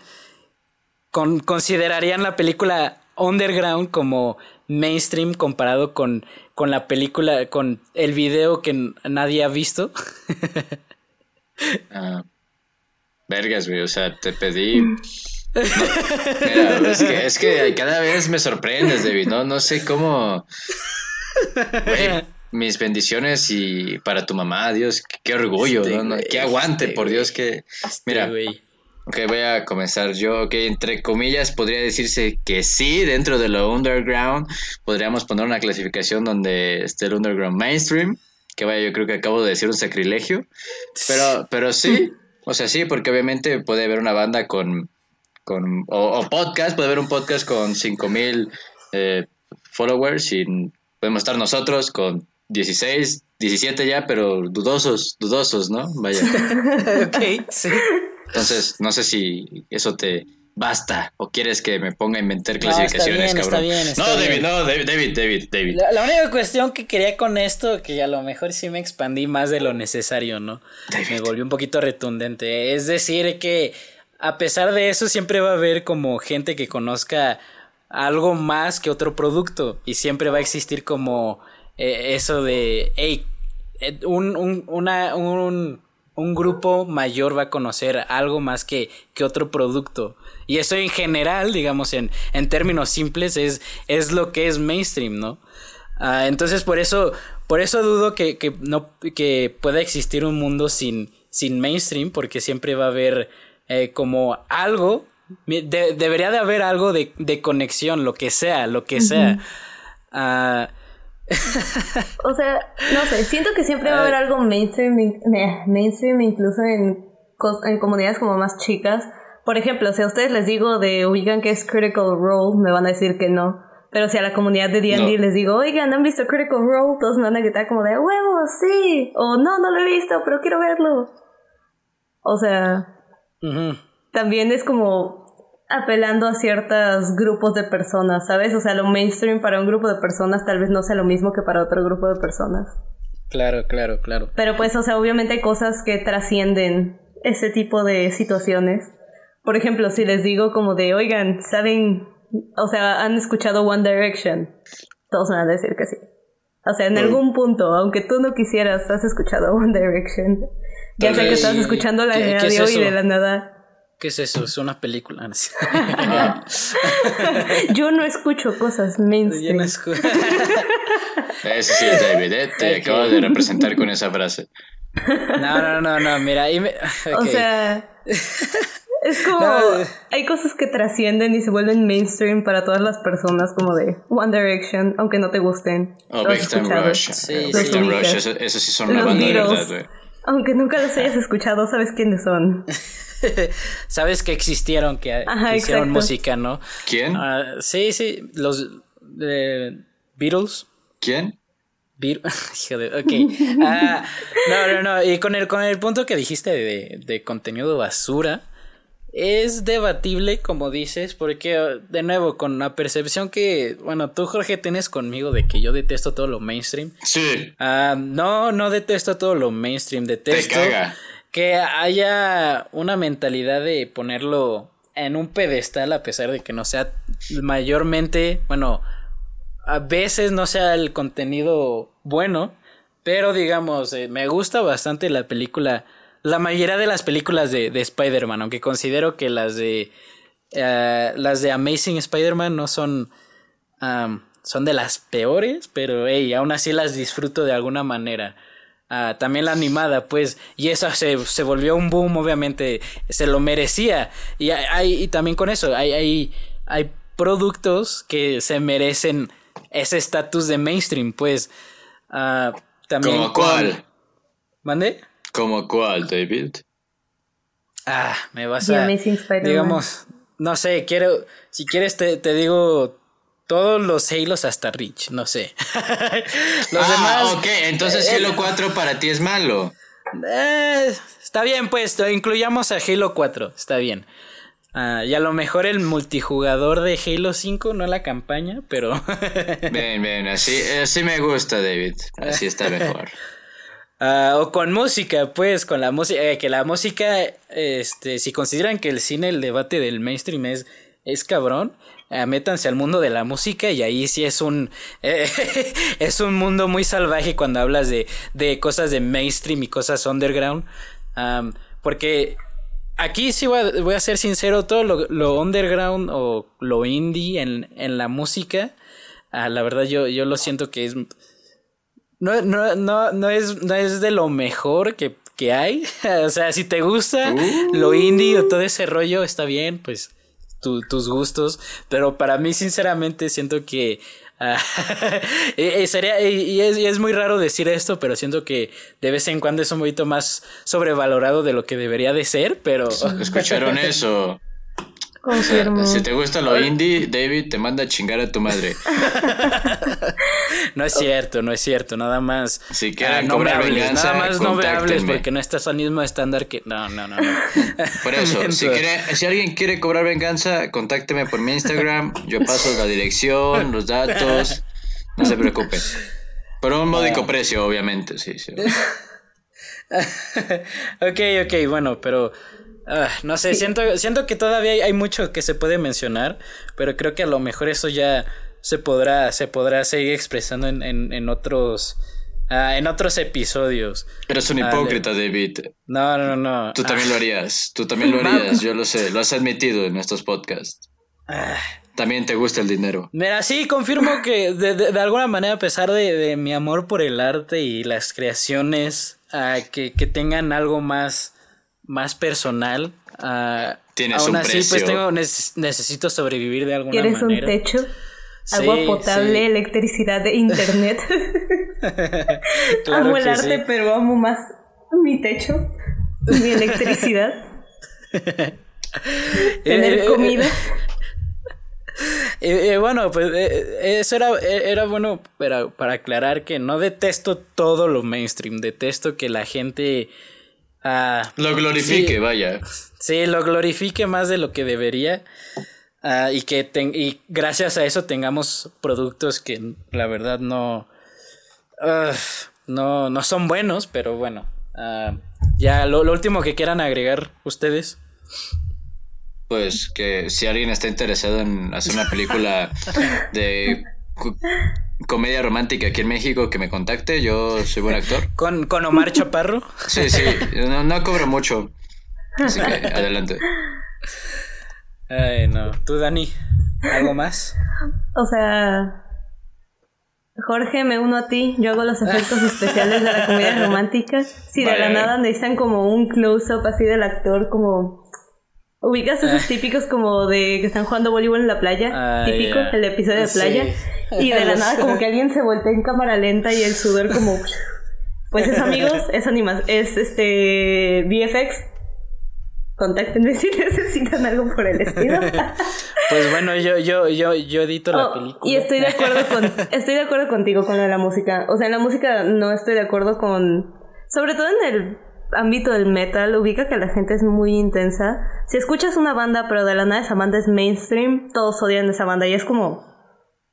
con, considerarían la película Underground como mainstream comparado con, con la película, con el video que nadie ha visto. Ah, vergas, güey, o sea, te pedí... mira, es que, es que cada vez me sorprendes, David, ¿no? No sé cómo... Güey, mis bendiciones y para tu mamá, Dios, qué, orgullo, este ¿no? Qué aguante, este por Dios, que... Este mira, ok, voy a comenzar yo, ok, entre comillas podría decirse que sí, dentro de lo underground, podríamos poner una clasificación donde esté el underground mainstream, que vaya, yo creo que acabo de decir un sacrilegio, pero, pero sí, o sea, sí, porque obviamente puede haber una banda con, con o, podcast, puede haber un podcast con 5000 eh, followers y podemos estar nosotros con 16, 17 ya, pero dudosos, dudosos, ¿no? Vaya. ok, sí. Entonces, no sé si eso te basta o quieres que me ponga a inventar clasificaciones, no, está bien, Está bien, no, David, no, David, David, David. La, única cuestión que quería con esto, que a lo mejor sí me expandí más de lo necesario, ¿no? Me volvió un poquito retundente. Es decir, que a pesar de eso, siempre va a haber como gente que conozca algo más que otro producto y siempre va a existir como eh, eso de, hey, eh, un, un, una, un, un, grupo mayor va a conocer algo más que, que otro producto. Y eso en general, digamos, en, en términos simples, es, es lo que es mainstream, ¿no? Ah, entonces, por eso, por eso dudo que, que, no, que pueda existir un mundo sin, sin mainstream, porque siempre va a haber eh, como algo, debería de haber algo de, de, conexión, lo que sea, lo que sea. Uh, o sea, no sé, siento que siempre va a haber algo mainstream, mainstream incluso en, en comunidades como más chicas. Por ejemplo, si a ustedes les digo de, oigan, que es Critical Role, me van a decir que no. Pero si a la comunidad de D&D les digo, oigan, ¿han visto Critical Role? Todos me van a gritar como de, huevo, sí. O no, no lo he visto, pero quiero verlo. O sea, también es como apelando a ciertos grupos de personas, ¿sabes? O sea, lo mainstream para un grupo de personas tal vez no sea lo mismo que para otro grupo de personas. Claro, claro, claro. Pero pues, o sea, obviamente hay cosas que trascienden ese tipo de situaciones. Por ejemplo, si les digo como de, oigan, ¿saben? O sea, ¿han escuchado One Direction? Todos van a decir que sí. O sea, en algún punto, aunque tú no quisieras, has escuchado One Direction. Ya sé que estás escuchando la radio y de la nada ¿Qué es eso? Es una película. Yo no escucho cosas mainstream. Yo no escucho. Ese sí es David, ¿eh? Te acabas de representar con esa frase. No, no, no, no, mira, ahí me... O sea, es como... Hay cosas que trascienden y se vuelven mainstream para todas las personas, como de One Direction, aunque no te gusten. Oh, Big Time Rush. Sí, Big Time Rush, eso, sí son una banda de verdad, güey. Aunque nunca los hayas escuchado, sabes quiénes son. sabes que existieron, que, hicieron música, ¿no? ¿Quién? Ah, sí, sí, los Beatles. ¿Quién? ok. Ah, no, no, no. Y con el, con el punto que dijiste de, de contenido basura, es debatible, como dices, porque, de nuevo, con la percepción que, bueno, tú, Jorge, tienes conmigo de que yo detesto todo lo mainstream. Sí. Ah, no, no detesto todo lo mainstream, detesto que haya una mentalidad de ponerlo en un pedestal a pesar de que no sea mayormente, bueno, a veces no sea el contenido bueno, pero digamos, eh, me gusta bastante la película la mayoría de las películas de, de Spider-Man, aunque considero que las de uh, las de Amazing Spider-Man no son um, son de las peores, pero hey, aún así las disfruto de alguna manera. Uh, también la animada, pues, y esa se, se, volvió un boom, obviamente, se lo merecía. Y, hay, y también con eso, hay, hay, hay productos que se merecen ese estatus de mainstream, pues. Uh, también ¿Como cuál? ¿Mande? ¿Como cuál, David? Ah, me vas a. Digamos, no sé, quiero. Si quieres, te, te digo todos los Halos hasta Reach, no sé. los ah, demás. Ok, entonces eh, Halo 4 eh, para ti es malo. Eh, está bien, pues, incluyamos a Halo 4, está bien. Ah, y a lo mejor el multijugador de Halo 5, no la campaña, pero. bien, bien, así, así me gusta, David. Así está mejor. Ah, o con música, pues, con la música, eh, que la música, este, si consideran que el cine, el debate del mainstream es, es cabrón, eh, métanse al mundo de la música y ahí sí es un eh, es un mundo muy salvaje cuando hablas de, de cosas de mainstream y cosas underground. Porque aquí sí voy a, ser sincero todo lo, underground o lo indie en, en la música ah, la verdad yo, yo lo siento que es no, no, no, no, es, no es de lo mejor que, que hay. o sea, si te gusta lo uh. indie o todo ese rollo, está bien, pues tus gustos, pero para mí sinceramente siento que ah, sería, y, es, y, es, muy raro decir esto, pero siento que de vez en cuando es un poquito más sobrevalorado de lo que debería de ser, pero... ¿Escucharon eso? Confirmo. si te gusta lo indie, David te manda a chingar a tu madre. no es cierto, no es cierto, nada más. Si ah, quieren cobrar venganza, nada más no me hables porque no estás al mismo estándar que. No, no, no. no. Por eso, si, quiere, si alguien quiere cobrar venganza, contácteme por mi Instagram. Yo paso la dirección, los datos. No se preocupe. Por un módico ah. precio, obviamente, sí, sí. ok, ok, bueno, pero Ah, no sé, siento, siento que todavía hay, mucho que se puede mencionar, pero creo que a lo mejor eso ya se podrá, se podrá seguir expresando en, en, otros ah, en otros episodios. Eres un hipócrita, David. No, no, no. Tú también lo harías, tú también lo harías, yo lo sé, lo has admitido en estos podcasts. También te gusta el dinero. Mira, sí, confirmo que de, de, alguna manera, a pesar de, de, mi amor por el arte y las creaciones, que, que tengan algo más más personal. Uh, Tienes aún así, pues tengo, necesito sobrevivir de alguna manera. ¿Quieres un techo? agua potable, electricidad de internet. amo el arte, pero amo más mi techo, mi electricidad. Tener eh, comida. Eh, bueno, pues eh, eso era, era bueno para, para aclarar que no detesto todo lo mainstream, detesto que la gente Ah, lo glorifique, vaya. Sí, lo glorifique más de lo que debería. Ah, y que y gracias a eso tengamos productos que la verdad no, ah, no, no son buenos, pero bueno. ya lo, lo último que quieran agregar ustedes pues que si alguien está interesado en hacer una película de comedia romántica aquí en México que me contacte, yo soy buen actor. ¿Con, con Omar Chaparro? Sí, sí, no, no cobro mucho. Así que adelante. Ay, no. ¿Tú, Dani? ¿Algo más? O sea, Jorge, me uno a ti. Yo hago los efectos especiales de la comedia romántica. Si de la nada necesitan como un close-up así del actor, como ¿Ubicas esos ah. típicos como de que están jugando voleibol en la playa? Ah, típico, el episodio de playa. Y de la nada como que alguien se voltea en cámara lenta y el sudor como... Pues es amigos, es animas, es este VFX. Contáctenme si necesitan algo por el estilo. pues bueno, yo, yo, yo, yo edito la oh, película. Y estoy de acuerdo con, estoy de acuerdo contigo con lo de la música. O sea, en la música no estoy de acuerdo con. Sobre todo en el ámbito del metal, ubica que la gente es muy intensa. Si escuchas una banda, pero de la nada esa banda es mainstream, todos odian esa banda y es como,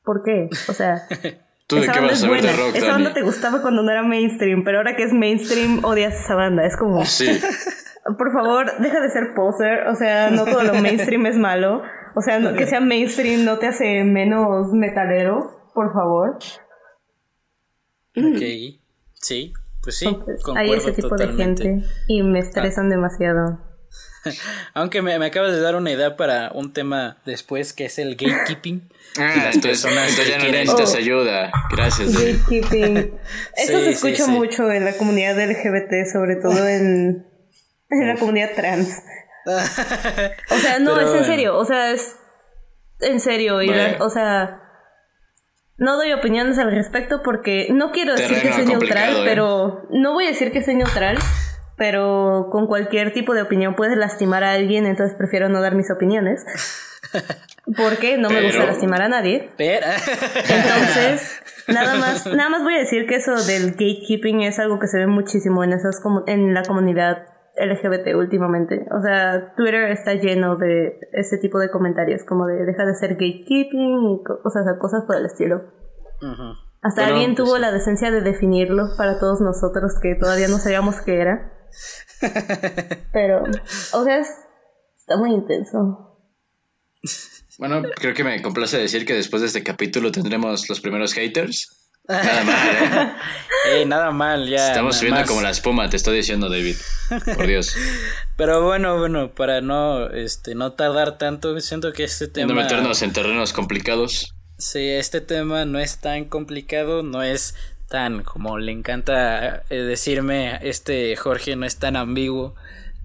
¿por qué? O sea, esa banda es buena. esa banda te gustaba cuando no era mainstream, pero ahora que es mainstream odias esa banda. Es como, sí. por favor, deja de ser poser. O sea, no todo lo mainstream es malo. O sea, que sea mainstream no te hace menos metalero, por favor. Ok, sí. Pues sí, hay ese tipo de gente y me estresan ah. demasiado. Aunque me, me, acabas de dar una idea para un tema después que es el gatekeeping. Ah, y las personas ya no necesitas ayuda. Gracias. Gatekeeping. Eso se escucha mucho en la comunidad LGBT, sobre todo en, en la comunidad trans. o sea, no, es en serio. O sea, es en serio. Y o sea no doy opiniones al respecto porque no quiero decir que soy neutral, ¿eh? pero no voy a decir que soy neutral, pero con cualquier tipo de opinión puedes lastimar a alguien, entonces prefiero no dar mis opiniones. Porque no me gusta lastimar a nadie. Entonces, nada más, nada más voy a decir que eso del gatekeeping es algo que se ve muchísimo en esas en la comunidad LGBT últimamente. O sea, Twitter está lleno de ese tipo de comentarios, como de deja de ser gatekeeping y cosas, cosas por el estilo. Hasta alguien tuvo pues, la decencia de definirlo para todos nosotros que todavía no sabíamos qué era. Pero, o sea, está muy intenso. Bueno, creo que me complace decir que después de este capítulo tendremos los primeros haters. Nada mal, ¿eh? nada mal, ya. Estamos subiendo como la espuma, te estoy diciendo, David. Por Dios. Pero bueno, bueno, para no, este, no tardar tanto, siento que este tema. No meternos en terrenos complicados. Sí, este tema no es tan complicado, no es tan, como le encanta eh, decirme este Jorge, no es tan ambiguo,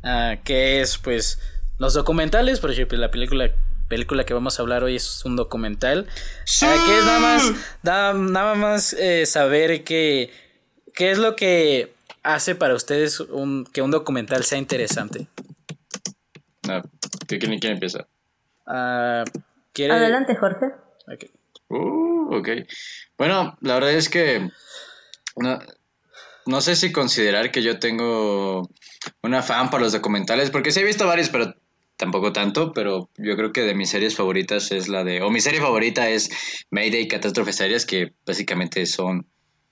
uh, que es pues los documentales, por ejemplo, la película película que vamos a hablar hoy es un documental, uh, que es nada más, nada más eh, saber que, qué es lo que hace para ustedes un, que un documental sea interesante. Ah, ¿quién, quién empieza? Adelante, Jorge. Okay. Uh, ok. Bueno, la verdad es que no, no sé si considerar que yo tengo una fan para los documentales, porque sí he visto varios, pero tampoco tanto, pero yo creo que de mis series favoritas es la de, o mi serie favorita es Mayday Catástrofes Aéreas, que básicamente son,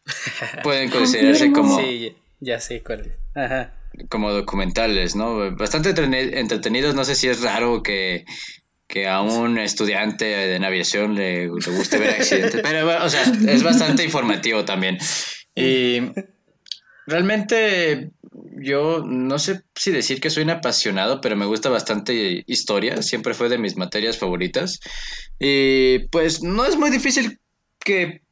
pueden considerarse como... Sí, ya sé cuál es. Ajá. Como documentales, ¿no? Bastante entretenidos, no sé si es raro que que a un estudiante de aviación le, guste ver accidentes. Pero, o sea, es bastante informativo también. Y realmente yo no sé si decir que soy un apasionado, pero me gusta bastante historia. Siempre fue de mis materias favoritas. Y pues no es muy difícil que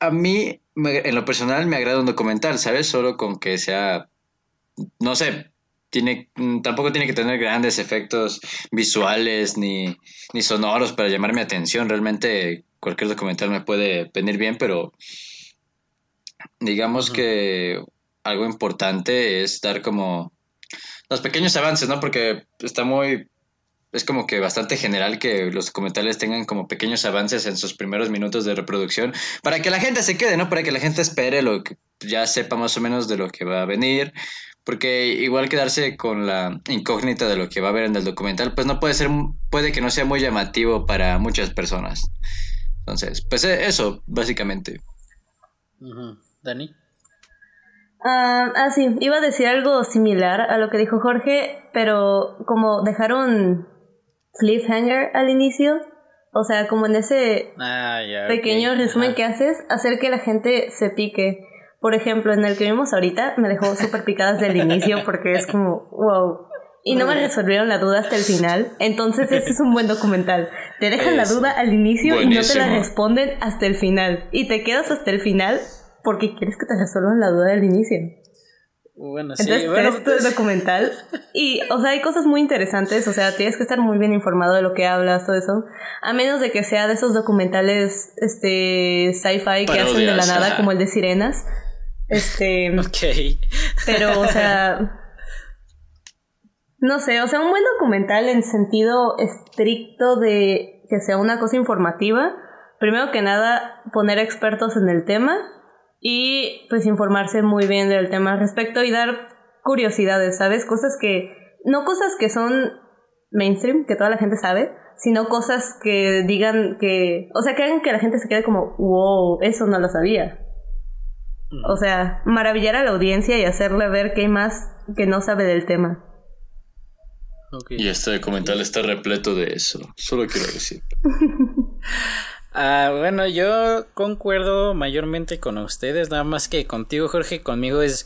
a mí, en lo personal, me agrada un documental, ¿sabes? Solo con que sea, no sé, tiene, mm, tampoco tiene que tener grandes efectos visuales ni, ni sonoros para llamar mi atención. Realmente cualquier documental me puede venir bien, pero digamos que algo importante es dar como los pequeños avances, ¿no? Porque está muy es como que bastante general que los documentales tengan como pequeños avances en sus primeros minutos de reproducción para que la gente se quede, ¿no? Para que la gente espere lo que ya sepa más o menos de lo que va a venir porque igual quedarse con la incógnita de lo que va a ver en el documental, pues no puede ser, puede que no sea muy llamativo para muchas personas. Entonces, pues e, eso, básicamente. Dani. ah, ah, sí, iba a decir algo similar a lo que dijo Jorge, pero como dejaron cliffhanger al inicio, o sea, como en ese ah, pequeño resumen que haces, hacer que la gente se pique. Por ejemplo, en el que vimos ahorita me dejó súper picadas del inicio porque es como, wow. Y no me resolvieron la duda hasta el final. Entonces, este es un buen documental. Te dejan la duda al inicio y no te la responden hasta el final. Y te quedas hasta el final porque quieres que te resuelvan la duda del inicio. Bueno, sí, Entonces, bueno, esto es documental. Y, o sea, hay cosas muy interesantes. O sea, tienes que estar muy bien informado de lo que hablas, todo eso. A menos de que sea de esos documentales, este, sci-fi que hacen de la nada, como el de Sirenas este. Ok. Pero, o sea. No sé, o sea, un buen documental en sentido estricto de que sea una cosa informativa. Primero que nada, poner expertos en el tema y pues informarse muy bien del tema al respecto y dar curiosidades, ¿sabes? Cosas que, no cosas que son mainstream, que toda la gente sabe, sino cosas que digan que, o sea, que hagan que la gente se quede como, wow, eso no lo sabía. O sea, maravillar a la audiencia y hacerle ver que hay más que no sabe del tema. Y este documental está repleto de eso, solo quiero decir. Ah, bueno, yo concuerdo mayormente con ustedes, nada más que contigo, Jorge, conmigo es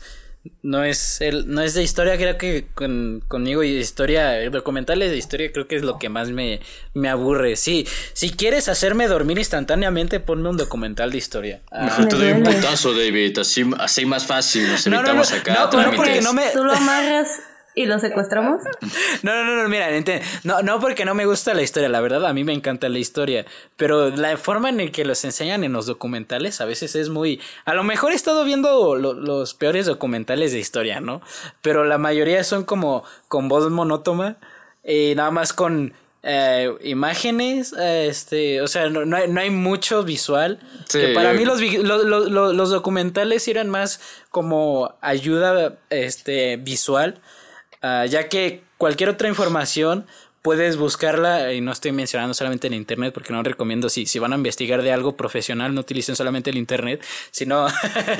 no es el, no es de historia, creo que con, conmigo y historia, documentales de historia creo que es lo que más me, me aburre. Sí, si quieres hacerme dormir instantáneamente, ponme un documental de historia. Ah, te doy un putazo, David, así, así más fácil, nos evitamos no, acá. No, no, porque no me... Tú lo amarras ¿Y lo secuestramos? No, no, no, mira, no, no porque no me gusta la historia, la verdad, a mí me encanta la historia, pero la forma en que los enseñan en los documentales a veces es muy... A lo mejor he estado viendo los peores documentales de historia, ¿no? Pero la mayoría son como con voz monótona, y nada más con eh, imágenes, este, o sea, no, hay, no hay mucho visual. Que para mí los, los, documentales eran más como ayuda este, visual Ah, ya que cualquier otra información puedes buscarla, y no estoy mencionando solamente en internet, porque no recomiendo, si, si van a investigar de algo profesional, no utilicen solamente el internet, sino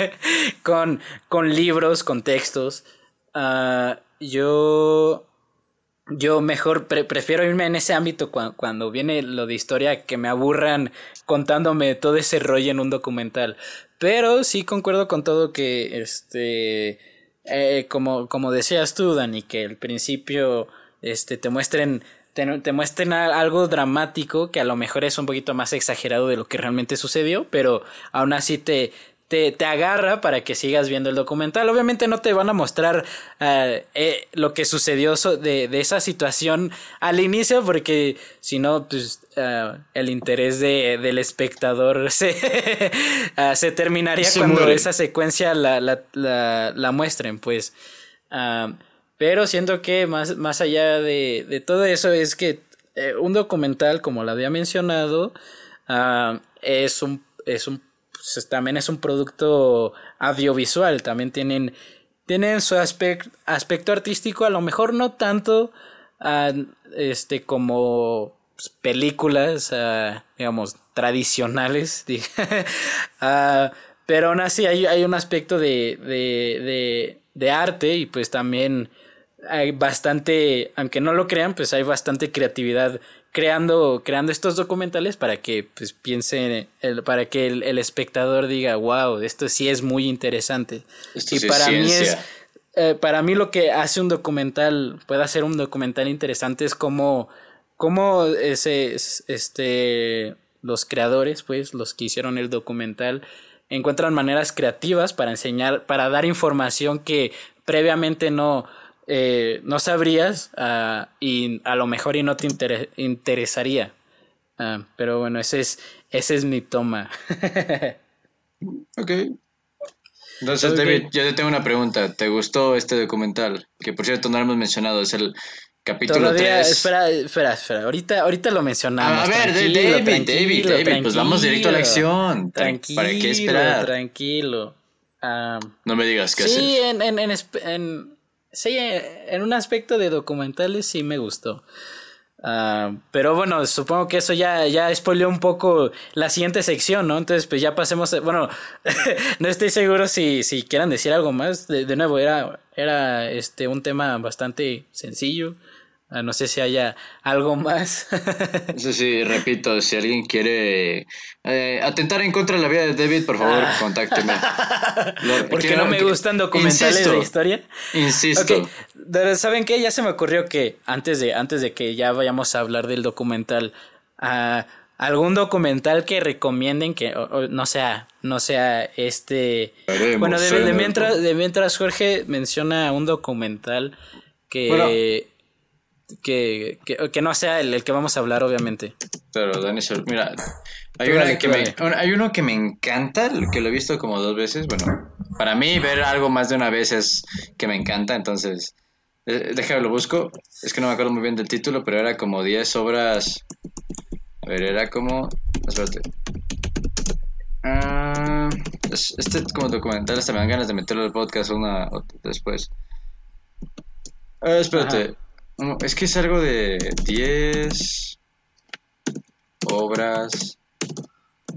con, con libros, con textos. Ah, yo yo mejor prefiero irme en ese ámbito cuando viene lo de historia que me aburran contándome todo ese rollo en un documental. Pero sí concuerdo con todo que, este, eh, como, como decías tú, Dani, que al principio, este, te muestren, te, muestren algo dramático que a lo mejor es un poquito más exagerado de lo que realmente sucedió, pero aún así te, te, agarra para que sigas viendo el documental. Obviamente no te van a mostrar eh, eh, lo que sucedió de, esa situación al inicio, porque si no, pues eh, el interés de, del espectador se, se terminaría cuando esa secuencia la, la, la, muestren, pues. Ah, pero siento que más, más allá de, de todo eso es que un documental, como lo había mencionado, ah, es un, es un pues, también es un producto audiovisual, también tienen, tienen su aspecto artístico, a lo mejor no tanto este, como pues, películas, digamos, tradicionales, pero aún así hay, hay un aspecto de, de, de, de arte y pues también hay bastante, aunque no lo crean, pues hay bastante creatividad creando, creando estos documentales para que pues piense, el, para que el, espectador diga, wow, esto sí es muy interesante. y para mí es, eh, para mí lo que hace un documental, puede hacer un documental interesante es como, como ese, este, los creadores, pues, los que hicieron el documental, encuentran maneras creativas para enseñar, para dar información que previamente no, eh, no sabrías uh, y a lo mejor y no te interesaría. Uh, pero bueno, ese es, ese es mi toma. ok. Entonces, David, yo te tengo una pregunta. ¿Te gustó este documental? Que por cierto no lo hemos mencionado, es el capítulo Todavía, 3. Espera, espera, espera. Ahorita, ahorita lo mencionamos. a ver, David, David, David, pues vamos directo a la acción. Tranquilo, ¿Para qué esperar? Tranquilo. no me digas que sí, en, en, en sí, en un aspecto de documentales sí me gustó. Ah, pero bueno, supongo que eso ya, ya spoileó un poco la siguiente sección, ¿no? Entonces, pues ya pasemos. bueno, no estoy seguro si, si quieran decir algo más. De, de nuevo, era, era este un tema bastante sencillo. Ah, no sé si haya algo más. Eso sí, repito, si alguien quiere eh, atentar en contra de la vida de David, por favor, ah. contácteme. Porque no me gustan documentales de historia. Insisto. ¿Saben qué? Ya se me ocurrió que antes de, antes de que ya vayamos a hablar del documental, uh, algún documental que recomienden que no sea, no sea este. bueno, de, mientras, de mientras Jorge menciona un documental que que, que, no sea el, el, que vamos a hablar, obviamente. Pero, Dani, mira, hay, que me, hay uno que me encanta, que lo he visto como dos veces. Bueno, para mí ver algo más de una vez es que me encanta, entonces, eh, déjame lo busco. Es que no me acuerdo muy bien del título, pero era como 10 obras. A ver, era como. Espérate. Ah, este como documental hasta me dan ganas de meterlo al podcast una después. Ah, espérate es que es algo de 10 obras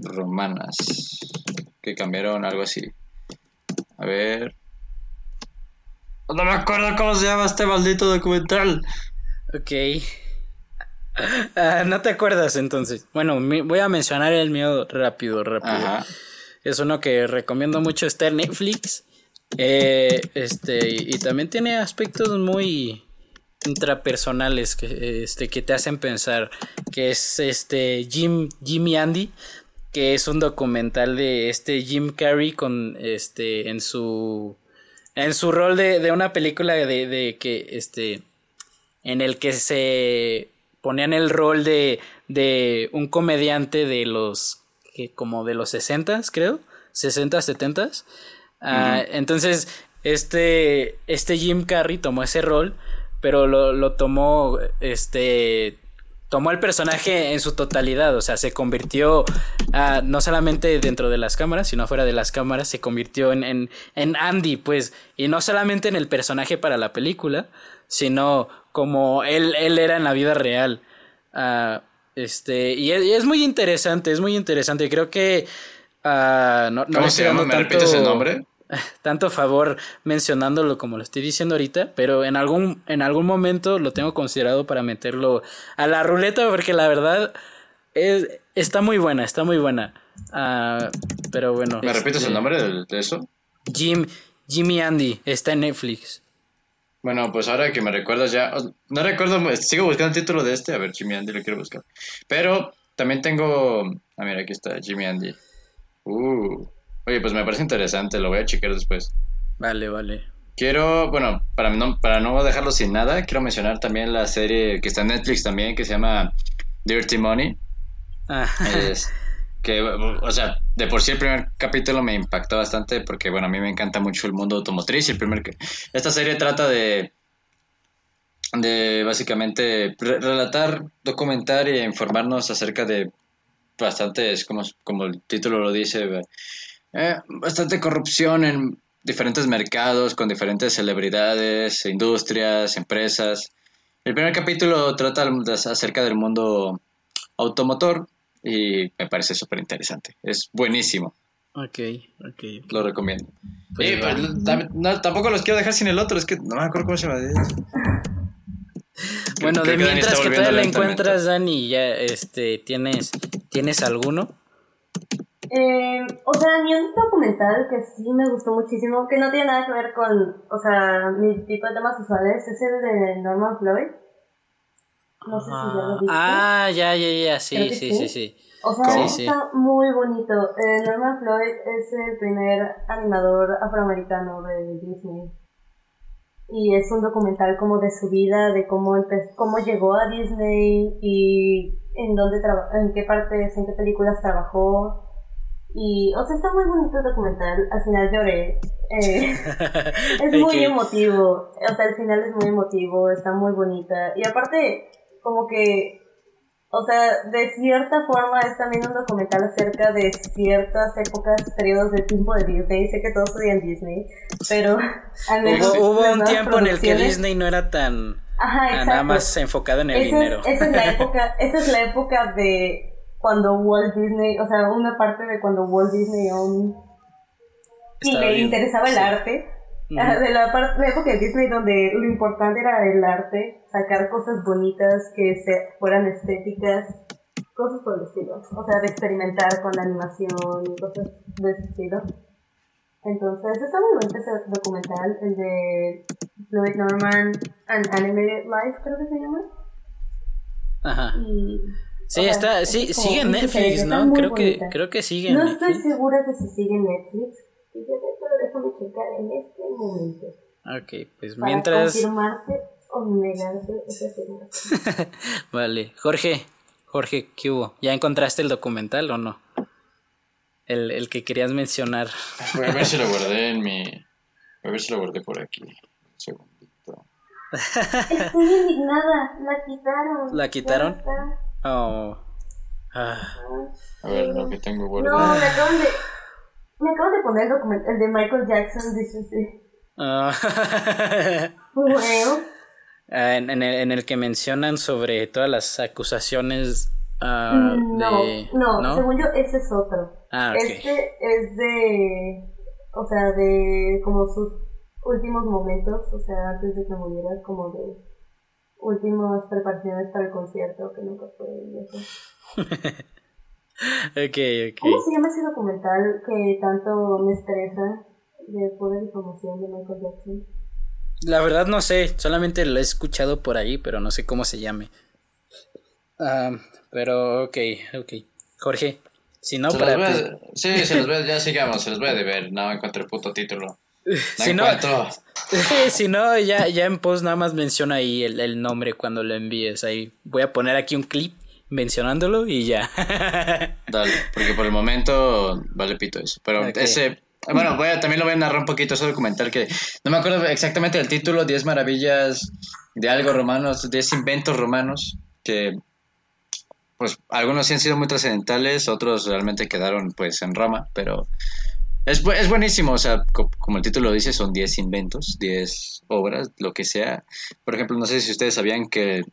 romanas que cambiaron algo así. A ver. No me acuerdo cómo se llama este maldito documental. Ok. Ah, no te acuerdas entonces. Bueno, voy a mencionar el mío rápido, rápido. Es uno que recomiendo mucho, está en Netflix. Eh, este, y también tiene aspectos muy, intrapersonales que, este, que te hacen pensar, que es este Jim, Jimmy Andy, que es un documental de este Jim Carrey con este en su en su rol de, de una película de, de, que este en el que se ponía en el rol de, de un comediante de los que como de los 60 creo 60 70 ah, entonces este este Jim Carrey tomó ese rol pero lo, lo tomó, este, tomó el personaje en su totalidad, o sea, se convirtió uh, no solamente dentro de las cámaras, sino fuera de las cámaras, se convirtió en, en, en, Andy, pues, y no solamente en el personaje para la película, sino como él, él era en la vida real. Uh, este, y es, y es, muy interesante, es muy interesante, creo que... Uh, no, no ¿Cómo se llama? ¿Me repites el nombre? tanto favor mencionándolo como lo estoy diciendo ahorita, pero en algún, en algún momento lo tengo considerado para meterlo a la ruleta porque la verdad es, está muy buena, está muy buena. Ah, pero bueno. ¿Me repites el este, nombre de, eso? Jim, Jimmy Andy, está en Netflix. Bueno, pues ahora que me recuerdas ya, no recuerdo, sigo buscando el título de este, a ver, Jimmy Andy lo quiero buscar. Pero también tengo, ah, mira, aquí está, Jimmy Andy. Uh, Oye, pues me parece interesante, lo voy a checar después. Vale, vale. Quiero, bueno, para no, para no dejarlo sin nada, quiero mencionar también la serie que está en Netflix también, que se llama Dirty Money. Ah. Es, que, o sea, de por sí el primer capítulo me impactó bastante porque, bueno, a mí me encanta mucho el mundo automotriz y el primer... Esta serie trata de, de básicamente relatar, documentar e informarnos acerca de bastantes, como, como el título lo dice, eh, bastante corrupción en diferentes mercados, con diferentes celebridades, industrias, empresas. El primer capítulo trata acerca del mundo automotor y me parece súper interesante. Es buenísimo. Ok, ok. Lo recomiendo. Pues pues, tampoco los quiero dejar sin el otro, es que no me acuerdo cómo se llama. bueno, de mientras que todavía la encuentras, Dani, ya este, ¿tienes, ¿tienes alguno? Eh, o sea, mi un documental que sí me gustó muchísimo, que no tiene nada que ver con, o sea, mi tipo de temas usuales, es el de Norman Floyd. No sé si ya lo viste. Ah, ya, ya, ya, sí, sí, sí, sí, O sea, está muy bonito. Eh, Norman Floyd es el primer animador afroamericano de Disney. Y es un documental como de su vida, de cómo, cómo llegó a Disney y en dónde en qué partes, en qué películas trabajó y, o sea, está muy bonito el documental. Al final lloré. Eh, es muy emotivo. O sea, al final es muy emotivo, está muy bonita. Y aparte, como que, o sea, de cierta forma es también un documental acerca de ciertas épocas, periodos de tiempo de Disney. Sé que todos odian Disney, pero al menos. Hubo, un tiempo en el que Disney no era tan. nada más enfocado en el dinero. esa es la época, esa es la época de cuando Walt Disney, o sea, una parte de cuando Walt Disney aún y le interesaba el arte. De la, parte, la época de Disney donde lo importante era el arte, sacar cosas bonitas que se, fueran estéticas, cosas por el estilo. O sea, de experimentar con la animación y cosas de ese estilo. Entonces, está muy bonito ese documental, el de Floyd Norman, An Animated Life, creo que se llama. Ajá. Y Sí, está, sí, sigue en Netflix, ¿no? Creo que, creo que sigue en No estoy segura de si sigue en Netflix. Fíjate, pero déjame checar en este momento. Ok, pues mientras. confirmarte o negarte esa Vale. Jorge, Jorge, ¿qué hubo? ¿Ya encontraste el documental o no? El, el que querías mencionar. Voy a ver si lo guardé en mi. Voy a ver si lo guardé por aquí. Un segundito. Estoy indignada. La quitaron. ¿La quitaron? Oh. Ah. A ver, lo que tengo guardado. No, me acaban de. Me acaban de poner el documental, el de Michael Jackson, dice sí. Ah. bueno. En, en, el, en el que mencionan sobre todas las acusaciones no, de... no, no, según yo ese es otro. Ah, okay. Este es de, o sea, de como sus últimos momentos, o sea, antes de que muriera, como de últimas preparaciones para el concierto que nunca fue y eso. ok, ok. ¿Cómo se llama ese documental que tanto me estresa de poder información de Michael Jackson? La verdad no sé, solamente lo he escuchado por ahí, pero no sé cómo se llame. Ah, pero ok, ok. Jorge, si no, para... Sí, se los voy a... ya sigamos, se los voy a deber, no encontré el puto título. Si no, si no, ya, ya en post nada más menciona ahí el, nombre cuando lo envíes. Ahí voy a poner aquí un clip mencionándolo y ya. Dale, porque por el momento vale pito eso. Pero ese, bueno, voy a, también lo voy a narrar un poquito ese documental que no me acuerdo exactamente del título, 10 maravillas de algo romanos, 10 inventos romanos, que pues algunos sí han sido muy trascendentales, otros realmente quedaron pues en Roma, pero es, es buenísimo, o sea, como el título dice, son 10 inventos, 10 obras, lo que sea. Por ejemplo, no sé si ustedes sabían que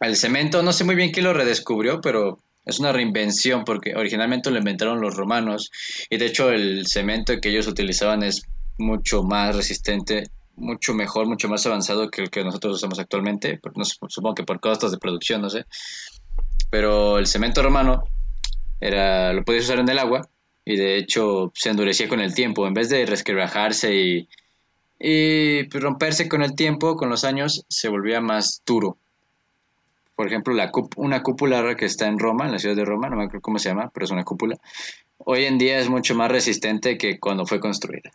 el cemento, no sé muy bien quién lo redescubrió, pero Es una reinvención porque originalmente lo inventaron los romanos y de hecho el cemento que ellos utilizaban es mucho más resistente, mucho mejor, mucho más avanzado que el que nosotros usamos actualmente. No, supongo que por costos de producción, no sé. Pero el cemento romano era, lo podías usar en el agua y de hecho se endurecía con el tiempo. En vez de resquebrajarse y, y romperse con el tiempo, con los años, se volvía más duro. Por ejemplo, la una cúpula que está en Roma, en la ciudad de Roma, no me acuerdo cómo se llama, pero es una cúpula. Hoy en día es mucho más resistente que cuando fue construida.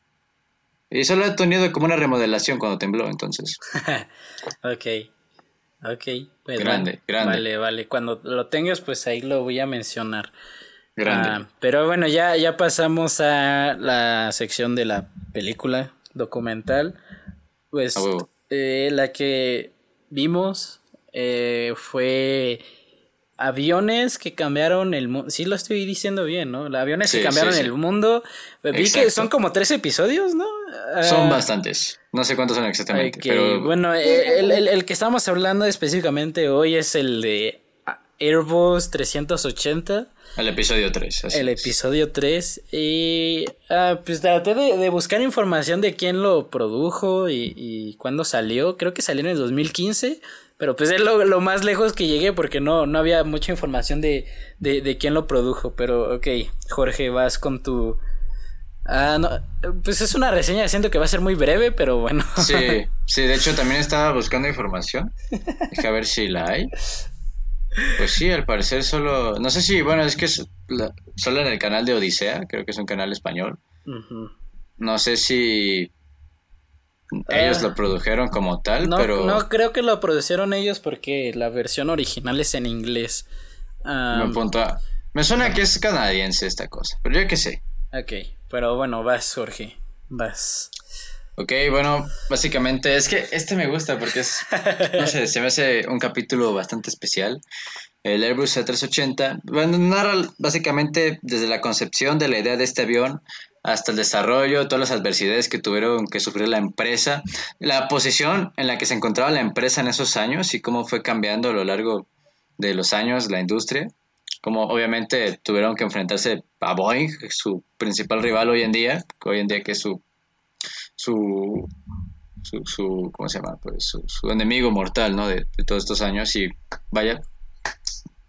Y solo ha tenido como una remodelación cuando tembló, entonces. ok. Ok. Pues grande, grande. Vale, vale. Cuando lo tengas, pues ahí lo voy a mencionar. Grande. Ah, pero bueno, ya, ya pasamos a la sección de la película documental. Pues eh, la que vimos eh, fue aviones que cambiaron el mundo. Sí, lo estoy diciendo bien, ¿no? Aviones que cambiaron el mundo. Vi que son como tres episodios, ¿no? Son ah, bastantes. No sé cuántos son exactamente. Pero... Bueno, el, que estamos hablando específicamente hoy es el de Airbus 380. El episodio 3. el episodio 3. Y ah, pues traté de, buscar información de quién lo produjo y, y cuándo salió. Creo que salió en el 2015. Pero pues es lo, más lejos que llegué porque no, no había mucha información de, de, quién lo produjo. Pero ok, Jorge, vas con tu... Ah, no, pues es una reseña, siento que va a ser muy breve, pero bueno. Sí, sí, de hecho también estaba buscando información. Deja ver si la hay. Pues sí, al parecer solo... No sé si, bueno, es que solo en el canal de Odisea, creo que es un canal español. No sé si ellos lo ah. produjeron como tal, no, pero... No, creo que lo produjeron ellos porque la versión original es en inglés. me, me suena que es canadiense esta cosa, pero yo qué sé. Ok, pero bueno, vas, Jorge, vas. Ok, bueno, básicamente es que este me gusta porque es, no sé, se me hace un capítulo bastante especial. El Airbus A380, bueno, narra básicamente desde la concepción de la idea de este avión hasta el desarrollo, todas las adversidades que tuvieron que sufrir la empresa, la posición en la que se encontraba la empresa en esos años y cómo fue cambiando a lo largo de los años la industria, como obviamente tuvieron que enfrentarse a Boeing, su principal rival hoy en día, hoy en día que es su su, su, ¿cómo se llama? Pues su, enemigo mortal, ¿no? De, todos estos años y vaya,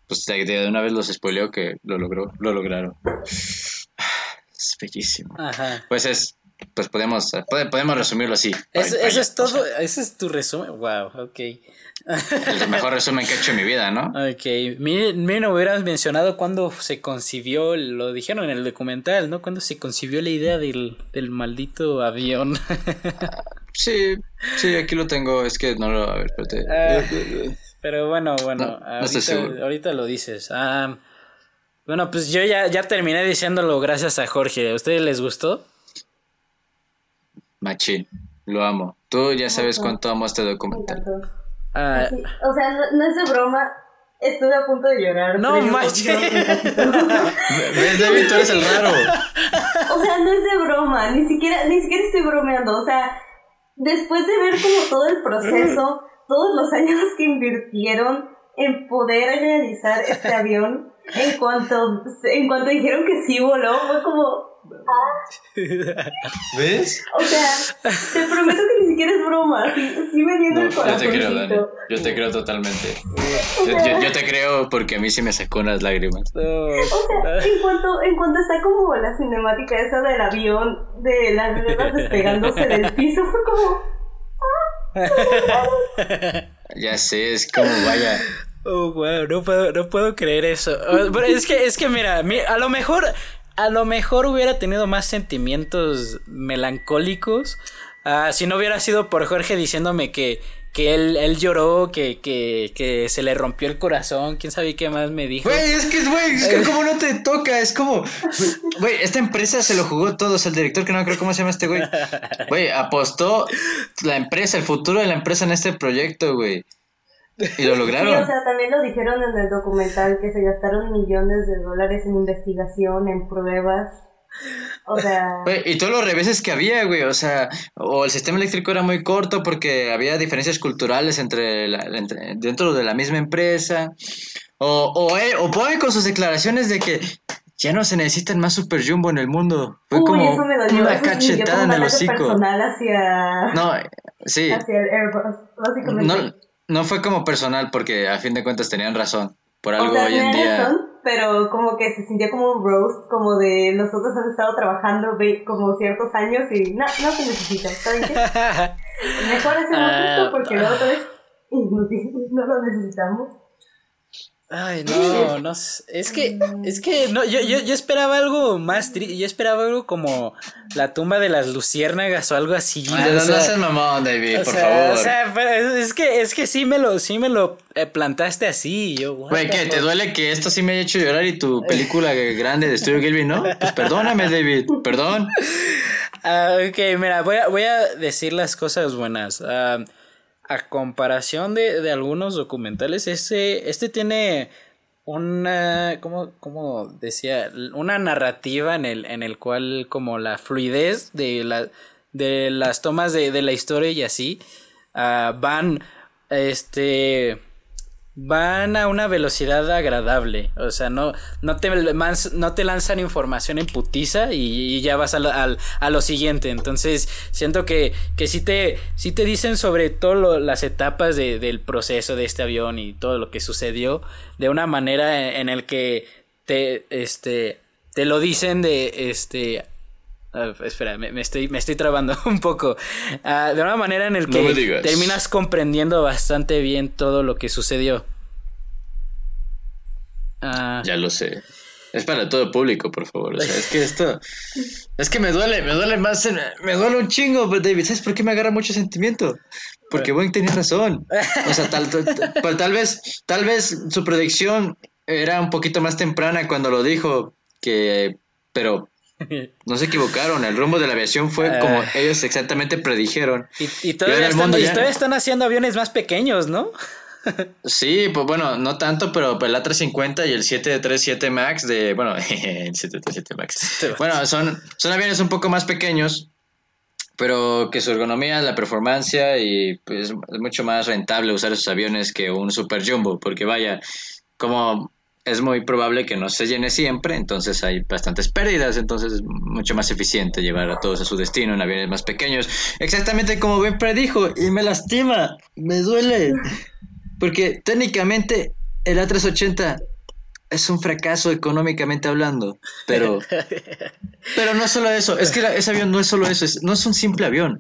pues de, una vez los spoileó que lo logró, lo lograron. Es bellísimo. Pues es, pues podemos, podemos resumirlo así. eso es todo, ese es tu resumen. Wow, ok. El mejor resumen que he hecho en mi vida, ¿no? Ok. Me, no hubieras mencionado cuándo se concibió, lo dijeron en el documental, ¿no? Cuándo se concibió la idea del, del maldito avión. sí, sí, aquí lo tengo. Es que no lo. A ver, espérate. Ah, pero bueno, bueno. ahorita, lo dices. Ah, bueno, pues yo ya, ya terminé diciéndolo gracias a Jorge. ¿A ustedes les gustó? Machín, lo amo. Tú ya sabes cuánto amo este documental. Ah, o sea, no, es de broma. Estuve a punto de llorar. No manches. ¿Ves, David? Tú eres el raro. O sea, no es de broma. Ni siquiera, ni siquiera estoy bromeando. O sea, después de ver como todo el proceso, todos los años que invirtieron en poder realizar este avión, en cuanto, en cuanto dijeron que sí voló, fue como ¿Ves? O sea, te prometo que ni siquiera es broma. Sí, me viene el corazón. Yo te creo, Dani. Yo te creo totalmente. Yo, te creo porque a mí sí me sacó unas lágrimas. O sea, en cuanto, en cuanto está como la cinemática esa del avión, de las ruedas despegándose del piso, fue como. Ah, ya sé, es como vaya. Oh, wow, no puedo, no puedo creer eso. Pero es que, es que mira, a lo mejor a lo mejor hubiera tenido más sentimientos melancólicos uh, si no hubiera sido por Jorge diciéndome que, que él, él lloró, que, que, que, se le rompió el corazón, quién sabe qué más me dijo. Güey, es que, güey, es que como no te toca, es como, güey, esta empresa se lo jugó todo, o sea, el director que no creo cómo se llama este güey, güey, apostó la empresa, el futuro de la empresa en este proyecto, güey. Y lo lograron. Sí, o sea, también lo dijeron en el documental que se gastaron millones de dólares en investigación, en pruebas. O sea. y todos los reveses que había, güey. O sea, o el sistema eléctrico era muy corto porque había diferencias culturales entre, dentro de la misma empresa. O, o, eh, o con sus declaraciones de que ya no se necesitan más Super Jumbo en el mundo. Fue como una cachetada en el hocico. personal hacia. No, sí. Hacia Airbus, básicamente. No, no fue como personal porque a fin de cuentas tenían razón. Por algo hoy en día. Razón, pero como que se sentía como un roast, como de nosotros han estado trabajando como ciertos años y no, no se necesita. ¿Saben qué? Mejor hacemos esto ah, porque luego otra vez no lo necesitamos. Ay, no, no, es que, es que, no, yo, yo, yo esperaba algo más triste, yo esperaba algo como la tumba de las luciérnagas o algo así. Ay, no, seas mamón, David, por favor. O sea, es que, es que sí me lo, sí me lo eh, plantaste así, yo. Güey, ¿qué? ¿Te duele que esto sí me haya hecho llorar y tu película grande de Studio Gilby, no? Pues perdóname, David, perdón. Ah, ok, mira, voy a, voy a decir las cosas buenas. Uh, a comparación de, de algunos documentales, este, este tiene una, ¿cómo, cómo decía? Una narrativa en el, en el cual como la fluidez de, la, de las tomas de, de la historia y así uh, van, este, van a una velocidad agradable. O sea, no, no, te, no te lanzan información en putiza y, ya vas a lo, siguiente. Entonces, siento que, que sí, te, te dicen sobre todas las etapas de, del proceso de este avión y todo lo que sucedió de una manera en, el que te, este, te lo dicen de, este, espera, me, estoy, me estoy trabando un poco. Ah, de una manera en el que terminas comprendiendo bastante bien todo lo que sucedió. Ah. Ya lo sé. Es para todo público, por favor. O sea, es que esto. Es que me duele, me duele más. Me duele un chingo, David. ¿Sabes por qué me agarra mucho sentimiento? Porque Boeing tenía razón. O sea, tal, tal, tal, vez, tal vez su predicción era un poquito más temprana cuando lo dijo. Que. Pero no se equivocaron, el rumbo de la aviación fue como ah. ellos exactamente predijeron. Y, todavía, están, haciendo aviones más pequeños, ¿no? sí, pues bueno, no tanto, pero el A350 y el 737 MAX de, bueno, el 737 MAX. Bueno, son, son aviones un poco más pequeños, pero que su ergonomía, la performance y pues es mucho más rentable usar esos aviones que un Super Jumbo, porque vaya, como es muy probable que no se llene siempre, entonces hay bastantes pérdidas, entonces es mucho más eficiente llevar a todos a su destino en aviones más pequeños. Exactamente como Ben predijo, y me lastima, me duele, porque técnicamente el A380 es un fracaso económicamente hablando, pero, pero no solo eso, es que ese avión no es solo eso, no es un simple avión.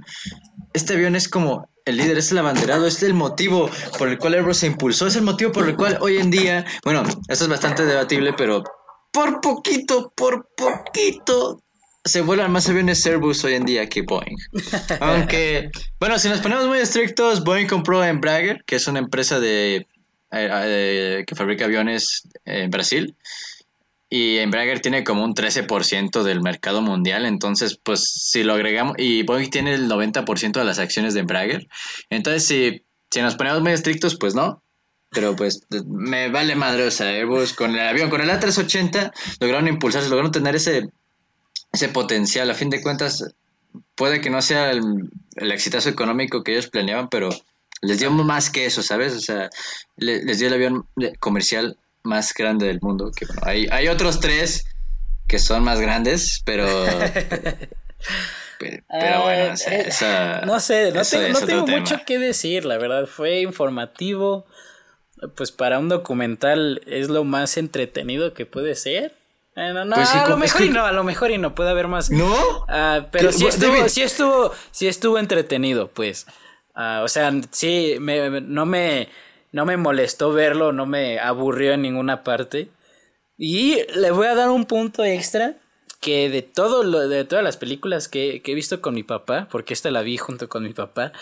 Este avión es como el líder, es el abanderado, es el motivo por el cual Airbus se impulsó, es el motivo por el cual hoy en día, bueno, esto es bastante debatible, pero por poquito, por poquito, se vuelan más aviones Airbus hoy en día que Boeing. Aunque, bueno, si nos ponemos muy estrictos, Boeing compró Embraer, que es una empresa de, eh, eh, que fabrica aviones en Brasil. Y Embraer tiene como un 13% del mercado mundial, entonces pues si lo agregamos, y Boeing tiene el 90% de las acciones de Embraer, entonces si, si nos ponemos muy estrictos, pues no, pero pues me vale madre, o sea, con el avión, con el A380 lograron impulsarse, lograron tener ese, ese potencial, a fin de cuentas puede que no sea el, el exitazo económico que ellos planeaban, pero les dio más que eso, ¿sabes? O sea, les dio el avión comercial más grande del mundo. Que bueno, hay, hay otros tres que son más grandes, pero. pero, bueno, o sea, eh, no sé, no tengo, no tengo mucho que decir, la verdad. Fue informativo. Pues para un documental es lo más entretenido que puede ser. Eh, no, no, pues a lo mejor y no, a lo mejor y no puede haber más. ¿No? Uh, pero sí estuvo, sí estuvo, sí estuvo entretenido, pues. Uh, o sea, sí, me, no me no me molestó verlo, no me aburrió en ninguna parte. Y le voy a dar un punto extra que de todo lo, de todas las películas que, he visto con mi papá, porque esta la vi junto con mi papá,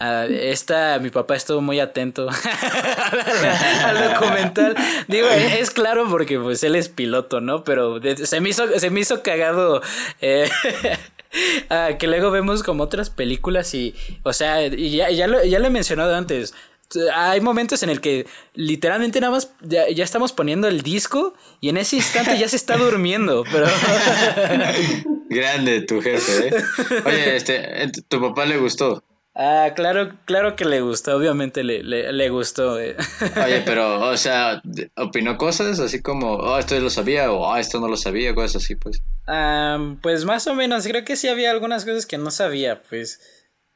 uh, esta mi papá estuvo muy atento al documental. Digo, es claro porque pues él es piloto, ¿no? Pero se me hizo, se me hizo cagado. Eh, que luego vemos como otras películas y, o sea, ya, ya, lo, ya lo he mencionado antes, hay momentos en el que literalmente nada más ya, estamos poniendo el disco y en ese instante ya se está durmiendo, pero... Grande tu jefe, ¿eh? Oye, este, ¿tu papá le gustó? Ah, claro, claro que le gustó, obviamente le, le, gustó. Eh. Oye, pero, o sea, opinó cosas así como, oh, esto lo sabía, o oh, esto no lo sabía, cosas así, pues. pues más o menos, creo que sí había algunas cosas que no sabía, pues.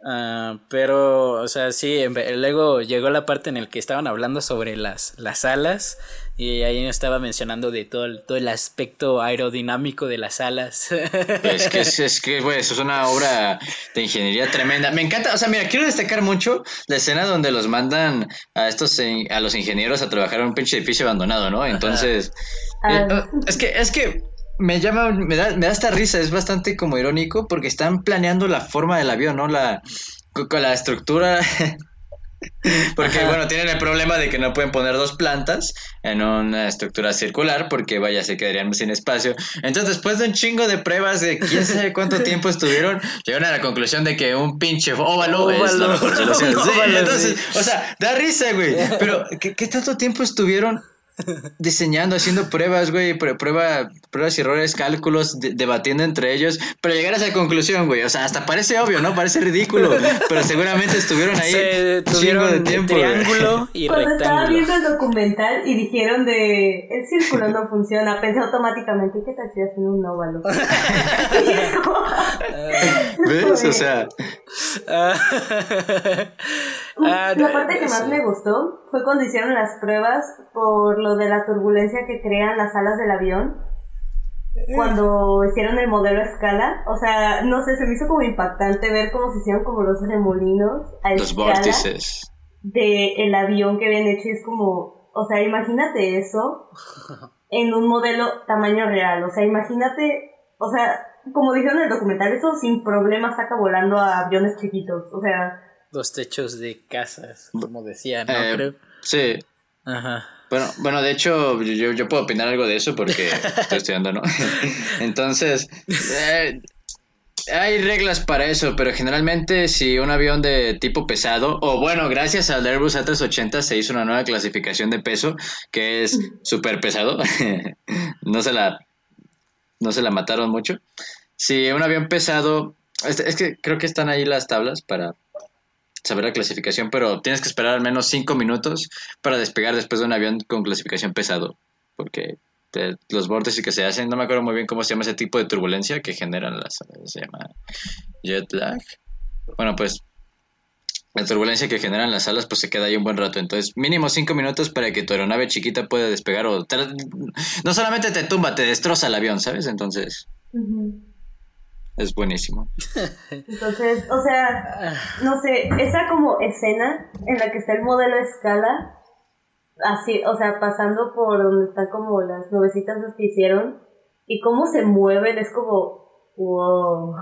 Ah, pero, o sea, sí, luego llegó la parte en la que estaban hablando sobre las, las alas y ahí estaba mencionando de todo el, todo el aspecto aerodinámico de las alas. Es que, es, que, güey, eso es una obra de ingeniería tremenda. Me encanta, o sea, mira, quiero destacar mucho la escena donde los mandan a estos, a los ingenieros a trabajar en un pinche edificio abandonado, ¿no? Entonces, eh, es que, es que me llama, me da, me da esta risa, es bastante como irónico porque están planeando la forma del avión, ¿no? La, con la estructura. porque, bueno, tienen el problema de que no pueden poner dos plantas en una estructura circular porque, vaya, se quedarían sin espacio. Entonces, después de un chingo de pruebas de quién sabe cuánto tiempo estuvieron, llegaron a la conclusión de que un pinche óvalo, es la mejor solución. entonces, o sea, da risa, güey. Pero, ¿qué, ¿qué tanto tiempo estuvieron diseñando, haciendo pruebas, güey, prueba, pruebas y errores, cálculos, debatiendo entre ellos, pero llegar a esa conclusión, güey, o sea, hasta parece obvio, ¿no? Parece ridículo, pero seguramente estuvieron ahí Se tuvieron de tiempo. Triángulo y Cuando estaba viendo el documental y dijeron de el círculo no funciona, pensé automáticamente que te hacías en un óvalo. ¿Ves? O sea, Ah, la parte que más me gustó fue cuando hicieron las pruebas por lo de la turbulencia que crean las alas del avión. Cuando hicieron el modelo a escala, o sea, no sé, se me hizo como impactante ver cómo se hicieron como los remolinos a los vórtices de el avión que habían hecho. Y es como, o sea, imagínate eso en un modelo tamaño real. O sea, imagínate, o sea, como dijeron en el documental, eso sin problema saca volando a aviones chiquitos. O sea, dos techos de casas, como decía, ¿no? Eh, Creo. Sí. Ajá. Bueno, bueno, de hecho, yo, yo puedo opinar algo de eso porque estoy estudiando, ¿no? Entonces, eh, hay reglas para eso, pero generalmente si un avión de tipo pesado, o bueno, gracias al Airbus A380 se hizo una nueva clasificación de peso que es súper pesado, no se la no se la mataron mucho. Si un avión pesado, es que creo que están ahí las tablas para saber la clasificación, pero tienes que esperar al menos cinco minutos para despegar después de un avión con clasificación pesado, porque los bordes que se hacen, no me acuerdo muy bien cómo se llama ese tipo de turbulencia que generan las, se llama jet lag. Bueno, pues la turbulencia que generan las alas pues se queda ahí un buen rato. Entonces, mínimo cinco minutos para que tu aeronave chiquita pueda despegar o... no solamente te tumba, te destroza el avión, ¿sabes? Entonces es buenísimo. Entonces, o sea, no sé, esa como escena en la que está el modelo a escala, así, o sea, pasando por donde están como las nubecitas que hicieron, y cómo se mueven, es como, wow.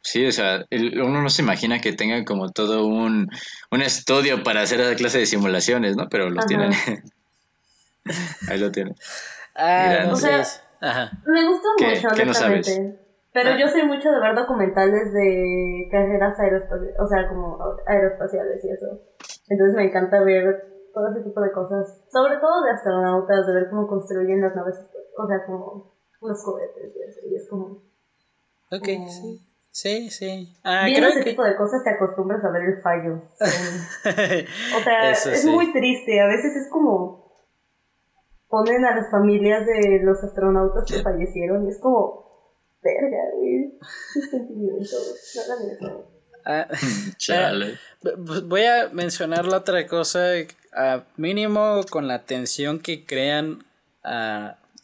Sí, o sea, uno no se imagina que tengan como todo un, un estudio para hacer esa clase de simulaciones, ¿no? Pero los tienen. Ahí lo tienen. Ah, me gustó mucho, honestamente. pero ah. yo soy mucho de ver documentales de carreras aeroespaciales, o sea, como aeroespaciales y eso. Entonces me encanta ver todo ese tipo de cosas. Sobre todo de astronautas, de ver cómo construyen las naves, o sea, como los cohetes y eso. Y es como. Ok, sí. Sí, sí. Ah, Viendo ese tipo de cosas te acostumbras a ver el fallo. o sea, es muy triste. A veces es como ponen a las familias de los astronautas que fallecieron y es como, verga, güey, ah, eh, voy a mencionar la otra cosa, a mínimo con la tensión que crean,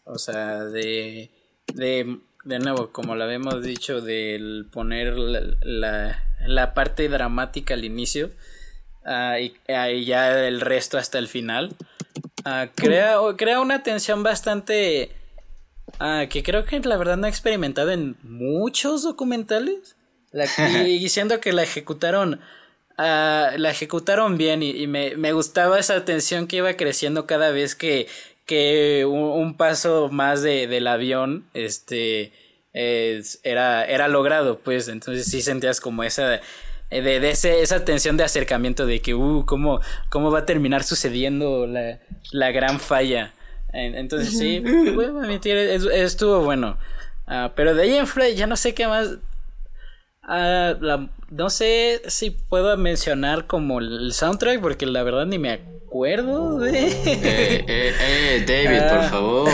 o sea, de, de, de nuevo, como lo habíamos dicho, del poner la, la, parte dramática al inicio uh, y, y, ya el resto hasta el final. Ah, crea, crea una tensión bastante... Ah, que creo que la verdad no he experimentado en muchos documentales. y diciendo que la ejecutaron... Ah, la ejecutaron bien y, me, gustaba esa tensión que iba creciendo cada vez que, que un, paso más de, del avión este era, era logrado pues entonces sí sentías como esa de, de ese, esa tensión de acercamiento de que uh cómo, cómo va a terminar sucediendo la, la gran falla. Entonces sí, voy a admitir, estuvo bueno. Ah, pero de ahí en fuera ya no sé qué más. Ah, la- no sé si puedo mencionar como el soundtrack porque la verdad ni me acuerdo de... Eh, eh, eh, David, por Ah. favor.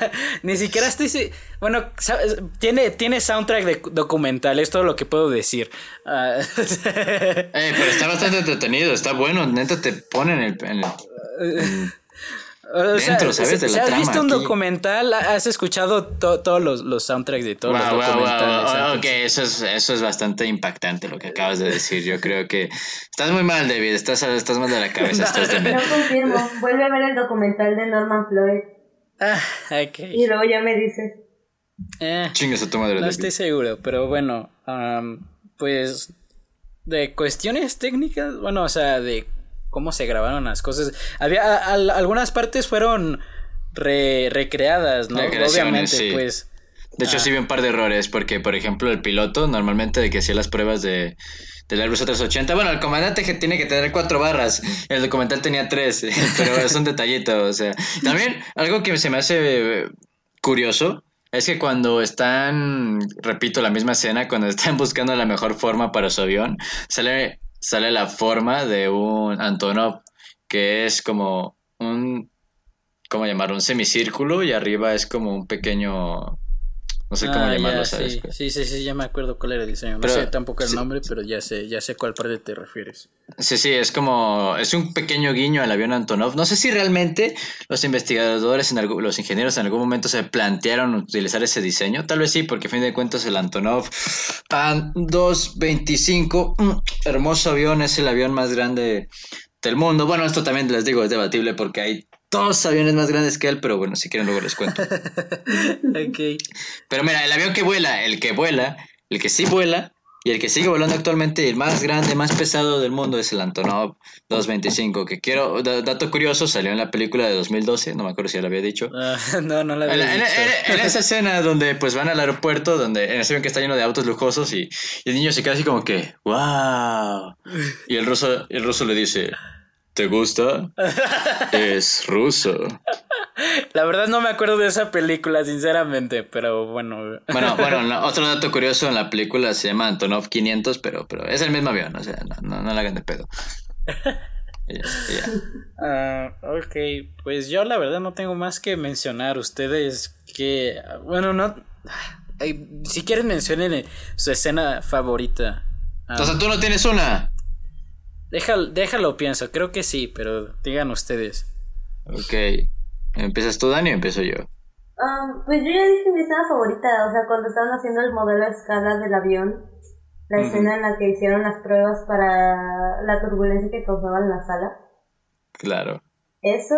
Ni siquiera estoy. Bueno, sabes, tiene, tiene soundtrack de documental, es todo lo que puedo decir. Ah, Eh, pero está bastante entretenido, está bueno, neta te ponen el... en el- o sea, Dentro, ¿sabes? De la si has trama visto un aquí. documental, has escuchado to- todos los, los soundtracks de todos Guau, los guau, guau, documentales. entonces- ok, eso es, eso es bastante impactante lo que acabas de decir. Yo creo que estás muy mal, David. Estás, estás mal de la cabeza. Estás No demente. confirmo. Vuelve a ver el documental de Norman Floyd Ah, ok. y luego ya me dices. Eh, Chingas a tu madre, no David. estoy seguro, pero bueno, am, pues de cuestiones técnicas, bueno, o sea, de cómo se grabaron las cosas. Había a- algunas partes fueron re- recreadas, ¿no? Obviamente, sí. pues. De hecho, sí vi un par de errores, porque, por ejemplo, el piloto, normalmente de que hacía las pruebas de, del Airbus A380, bueno, el comandante que tiene que tener cuatro barras, el documental tenía tres, pero es un detallito, o sea. También, algo que se me hace curioso, es que cuando están, repito, la misma escena, cuando están buscando la mejor forma para su avión, sale, sale la forma de un Antonov, que es como un, ¿cómo llamarlo? Un semicírculo y arriba es como un pequeño... No sé cómo Ah, llamarlo, ya, ¿sabes? sí, sí, sí, sí, ya me acuerdo cuál era el diseño. No Pero- sé tampoco el sí. nombre, pero ya sé, ya sé cuál parte te refieres. Sí, sí, es como, es un pequeño guiño al avión Antonov. No sé si realmente los investigadores, en los ingenieros en algún momento se plantearon utilizar ese diseño. Tal vez sí, porque a fin de cuentas el Antonov An 225, mm, hermoso avión, es el avión más grande del mundo. Bueno, esto también les digo, es debatible porque hay dos aviones más grandes que él, pero bueno, si quieren luego les cuento. ok. Pero mira, el avión que vuela, el que vuela, el que sí vuela y el que sigue volando actualmente, el más grande, más pesado del mundo es el Antonov 225, que quiero, da- dato curioso, salió en la película de 2012, no me acuerdo si ya lo había dicho. Ah, no, no la había en- dicho. en- en esa escena donde pues van al aeropuerto, donde en ese avión que está lleno de autos lujosos y, y el niño se queda así como que, wow. Y el ruso, el ruso le dice, ¿te gusta? Es ruso. La verdad no me acuerdo de esa película, sinceramente, pero bueno. Bueno, bueno, no, otro dato curioso en la película se llama Antonov 500, pero, pero es el mismo avión, o sea, no, no, no la hagan de pedo. Y ya, y ya. Ah, ok, pues yo la verdad no tengo más que mencionar. Ustedes que, bueno, no... si quieren mencionen su escena favorita. O sea, tú no tienes una. Déjalo, déjalo, pienso, creo que sí, pero digan ustedes. Ok. ¿Empiezas tú, Dani, o empiezo yo? Um, pues yo ya dije mi escena favorita, o sea, cuando estaban haciendo el modelo a escala del avión, la escena en la que hicieron las pruebas para la turbulencia que causaban las alas. Claro. Eso,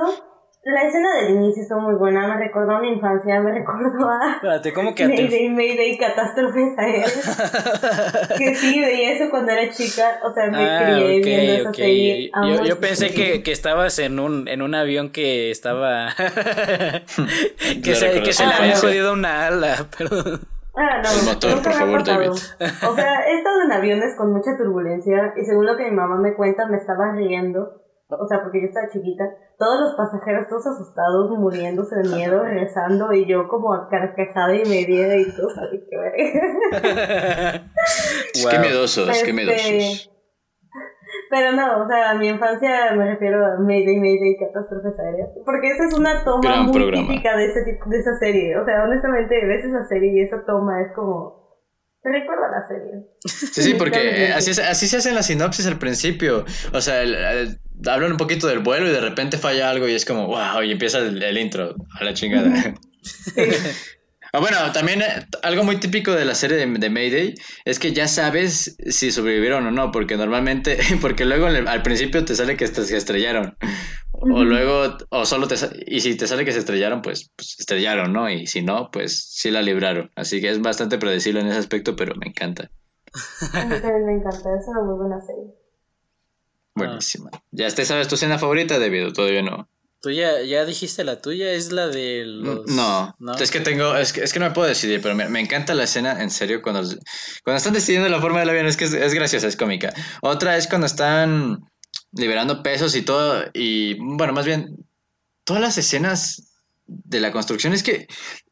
la escena del inicio estuvo muy buena, me recordó a mi infancia, me recordó a Espérate, ¿cómo que te... Mayday, Mayday, catástrofes aéreas. que sí, veía eso cuando era chica, o sea, me Ah, crié ok, viendo esa ok. serie. Yo, yo esa pensé que, que estabas en un, en un avión que estaba... que se, que se le había jodido una ala, perdón. Ah, no, El motor, nunca por favor. David. O sea, he estado en aviones con mucha turbulencia y según lo que mi mamá me cuenta, me estaba riendo. O sea, porque yo estaba chiquita. Todos los pasajeros, todos asustados, muriéndose de miedo, regresando y yo como a carcajada y media y todo. Ay, qué verga. Es que miedosos, Este, que miedosos. Pero no, o sea, a mi infancia me refiero a Mayday, Mayday, catástrofes aéreas. Porque esa es una toma Gran muy programa. típica de, ese tipo, de esa serie. O sea, honestamente, ves esa serie y esa toma es como... Te recuerda la serie. Sí, sí, porque así, es- así se hacen las sinopsis al principio. O sea, el- el- hablan un poquito del vuelo y de repente falla algo y es como, wow, y empieza el, el intro, a la chingada. Ah, bueno, también eh, algo muy típico de la serie de, de Mayday es que ya sabes si sobrevivieron o no, porque normalmente, porque luego al principio te sale que se estrellaron, o luego, o solo te y si te sale que se estrellaron, pues, pues estrellaron, ¿no? Y si no, pues sí la libraron. Así que es bastante predecible en ese aspecto, pero me encanta. A mí también me encanta, es una muy buena serie. Buenísima. ¿Ya te sabes tu escena favorita, David? Todavía no. ¿Tú ya, ya dijiste la tuya? ¿Es la de los...? No, es que tengo, es que, es que no me puedo decidir, pero me, me encanta la escena, en serio, cuando, cuando están decidiendo la forma del avión, es que es, es graciosa, es cómica. Otra es cuando están liberando pesos y todo, y bueno, más bien, todas las escenas de la construcción, es que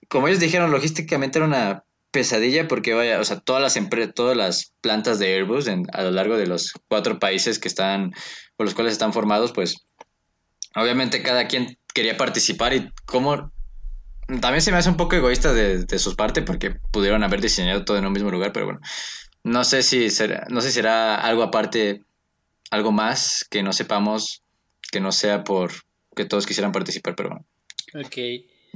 como ellos dijeron, logísticamente era una pesadilla porque vaya, o sea, todas las todas las plantas de Airbus a lo largo de los cuatro países que están, por los cuales están formados, pues obviamente cada quien quería participar y como también se me hace un poco egoísta de, de su parte porque pudieron haber diseñado todo en un mismo lugar, pero bueno, no sé si será, no sé si será algo aparte, algo más que no sepamos, que no sea por que todos quisieran participar, pero bueno. Ok.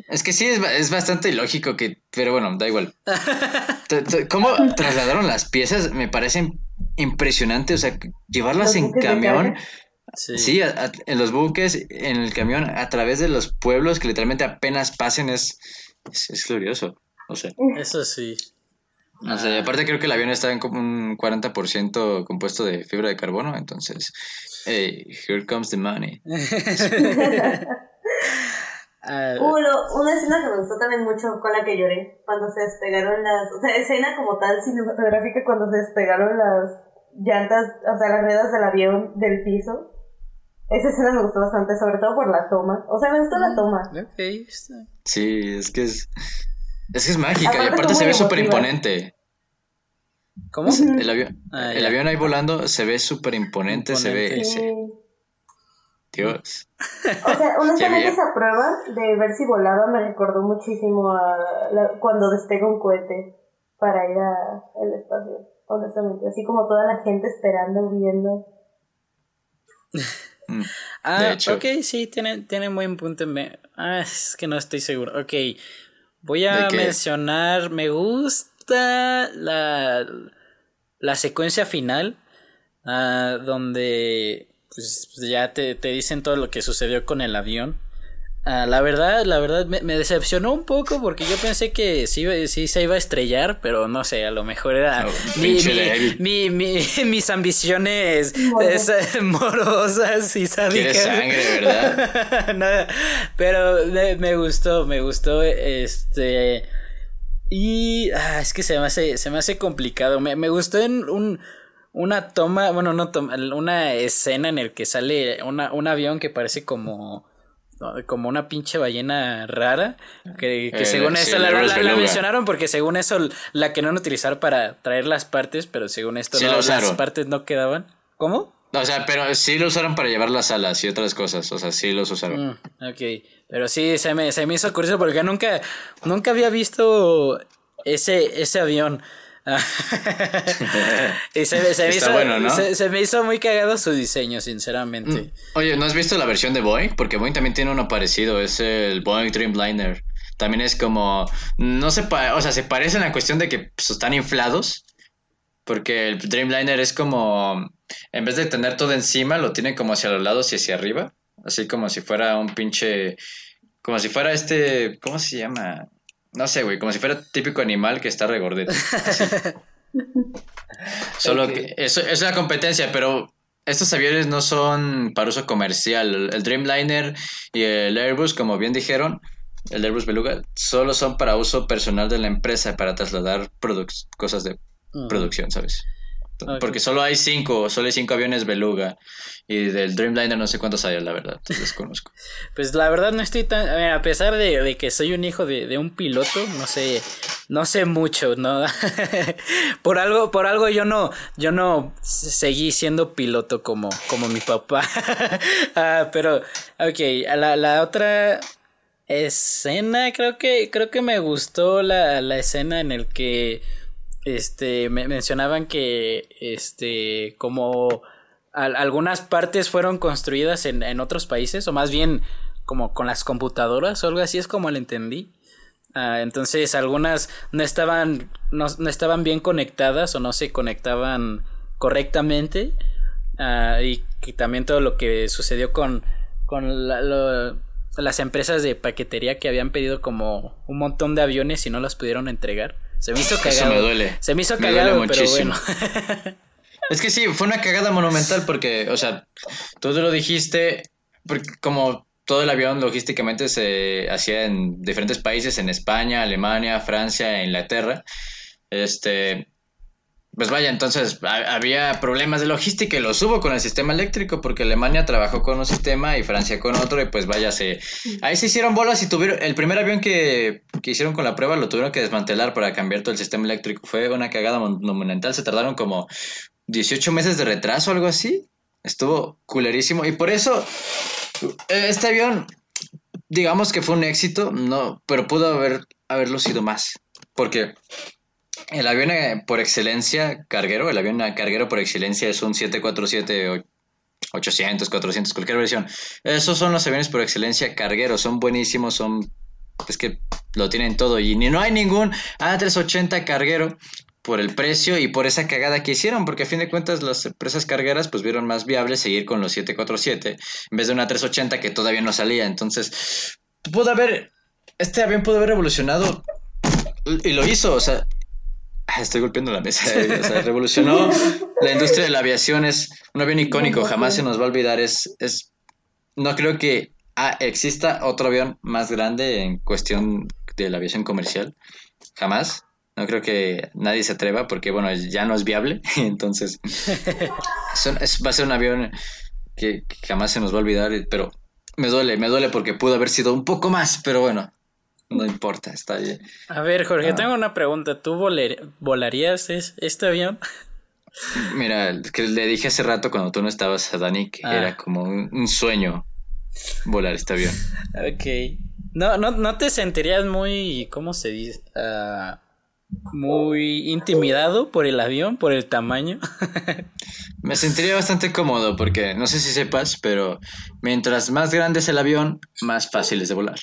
Es que sí, es, es bastante ilógico que, pero bueno, da igual. ¿Cómo trasladaron las piezas? Me parecen impresionante, o sea, llevarlas en camión. Sí, en los buques, en el camión, a través de los pueblos que literalmente apenas pasen es, es, glorioso. O sea. Eso sí. O sea, y aparte creo que el avión está en como un 40% compuesto de fibra de carbono, entonces, hey, here comes the money. Uh, una escena que me gustó también mucho con la que lloré, cuando se despegaron las, o sea, escena como tal cinematográfica cuando se despegaron las llantas, o sea, las ruedas del avión del piso. Esa escena me gustó bastante, sobre todo por la toma. O sea, me gustó la toma. Sí, es que es, es que es mágica y aparte se ve súper imponente. ¿Cómo? El avión, ah, el avión ahí volando se ve súper imponente, se ve... Dios. O sea, honestamente esa prueba de ver si volaba me recordó muchísimo a cuando despega un cohete para ir al espacio, honestamente. Así como toda la gente esperando, viendo. Mm, ah, ok, sí, tiene, tiene buen punto. Me, ah, es que no estoy seguro. Ok, voy a mencionar, me gusta la, la secuencia final, ah, donde pues ya te, te, dicen todo lo que sucedió con el avión. Ah, la verdad, la verdad me, decepcionó un poco porque yo pensé que sí, sí se iba a estrellar, pero no sé, a lo mejor era mi, mi, mis ambiciones morosas y sádicas. sangre, ¿verdad? pero me, gustó, me gustó este... Y ah, es que se me hace, se me hace complicado. Me, me gustó en un, una toma, bueno, no toma, una escena en el que sale una, un avión que parece como como una pinche ballena rara que, que eh, según eso la, mencionaron porque según eso la que no utilizar para traer las partes pero según esto las partes no quedaban. ¿cómo? o sea pero sí lo usaron para llevar las alas y otras cosas o sea sí los usaron. Mm, ok pero sí se me, se me hizo curioso porque nunca nunca había visto ese ese avión y se, me hizo, se, me hizo muy cagado su diseño, sinceramente. Mm. Oye, ¿no has visto la versión de Boeing? Porque Boeing también tiene uno parecido, es el Boeing Dreamliner. También es como, no se, o sea, se parecen a cuestión de que pues, están inflados, porque el Dreamliner es como, en vez de tener todo encima, lo tiene como hacia los lados y hacia arriba, así como si fuera un pinche, como si fuera este, ¿cómo se llama? No sé, güey, como si fuera típico animal que está regordito. Solo que eso, es la competencia, pero estos aviones no son para uso comercial. El Dreamliner y el Airbus, como bien dijeron, el Airbus Beluga, solo son para uso personal de la empresa, para trasladar cosas de producción, ¿sabes? Porque solo hay cinco, solo hay cinco aviones Beluga. Y del Dreamliner no sé cuántos hay, la verdad, desconozco. pues la verdad no estoy tan... A pesar de, que soy un hijo de, un piloto, no sé, no sé mucho, ¿no? por algo, por algo yo no, yo no seguí siendo piloto como, como mi papá. Ah, pero, ok, la, la otra escena, creo que, creo que me gustó la, la escena en el que este me mencionaban que este como algunas partes fueron construidas en, en, otros países o más bien como con las computadoras o algo así es como lo entendí. Ah, entonces algunas no estaban no, estaban bien conectadas o no se conectaban correctamente. Ah, y, también todo lo que sucedió con con las empresas de paquetería que habían pedido como un montón de aviones y no las pudieron entregar se me hizo cagado. me duele. Se me hizo cagado, pero bueno. es que sí, fue una cagada monumental porque, o sea, tú lo dijiste, porque como todo el avión logísticamente se hacía en diferentes países, en España, Alemania, Francia, Inglaterra, este, pues vaya, entonces había problemas de logística y los hubo con el sistema eléctrico porque Alemania trabajó con un sistema y Francia con otro y pues vaya, se, ahí se hicieron bolas y tuvieron, el primer avión que, que hicieron con la prueba lo tuvieron que desmantelar para cambiar todo el sistema eléctrico. Fue una cagada monumental, se tardaron como 18 meses de retraso algo así. Estuvo culerísimo y por eso este avión, digamos que fue un éxito, no, pero pudo haber, haberlo sido más porque el avión eh, por excelencia carguero, el avión carguero por excelencia es un 747 800, 400, cualquier versión. Esos son los aviones por excelencia cargueros, son buenísimos, son es que lo tienen todo y ni no hay ningún A380 carguero por el precio y por esa cagada que hicieron, porque a fin de cuentas las empresas cargueras pues vieron más viable seguir con los 747 en vez de una 380 que todavía no salía, entonces pudo haber este avión pudo haber evolucionado y lo hizo, o sea, estoy golpeando la mesa. Eh, o sea, revolucionó la industria de la aviación. Es un avión icónico, jamás se nos va a olvidar. Es, es, no creo que ah, exista otro avión más grande en cuestión de la aviación comercial. Jamás. No creo que nadie se atreva porque, bueno, ya no es viable. Entonces, va a ser un avión que, que jamás se nos va a olvidar. Pero me duele, me duele porque pudo haber sido un poco más. Pero bueno, no importa, está bien. A ver, Jorge, ah. tengo una pregunta. ¿Tú volarías este avión? Mira, que le dije hace rato cuando tú no estabas a Dani que ah. era como un, sueño volar este avión. Ok. No, no, no te sentirías muy, ¿cómo se dice? Uh, muy intimidado por el avión, por el tamaño. Me sentiría bastante cómodo porque no sé si sepas, pero mientras más grande es el avión, más fácil es de volar.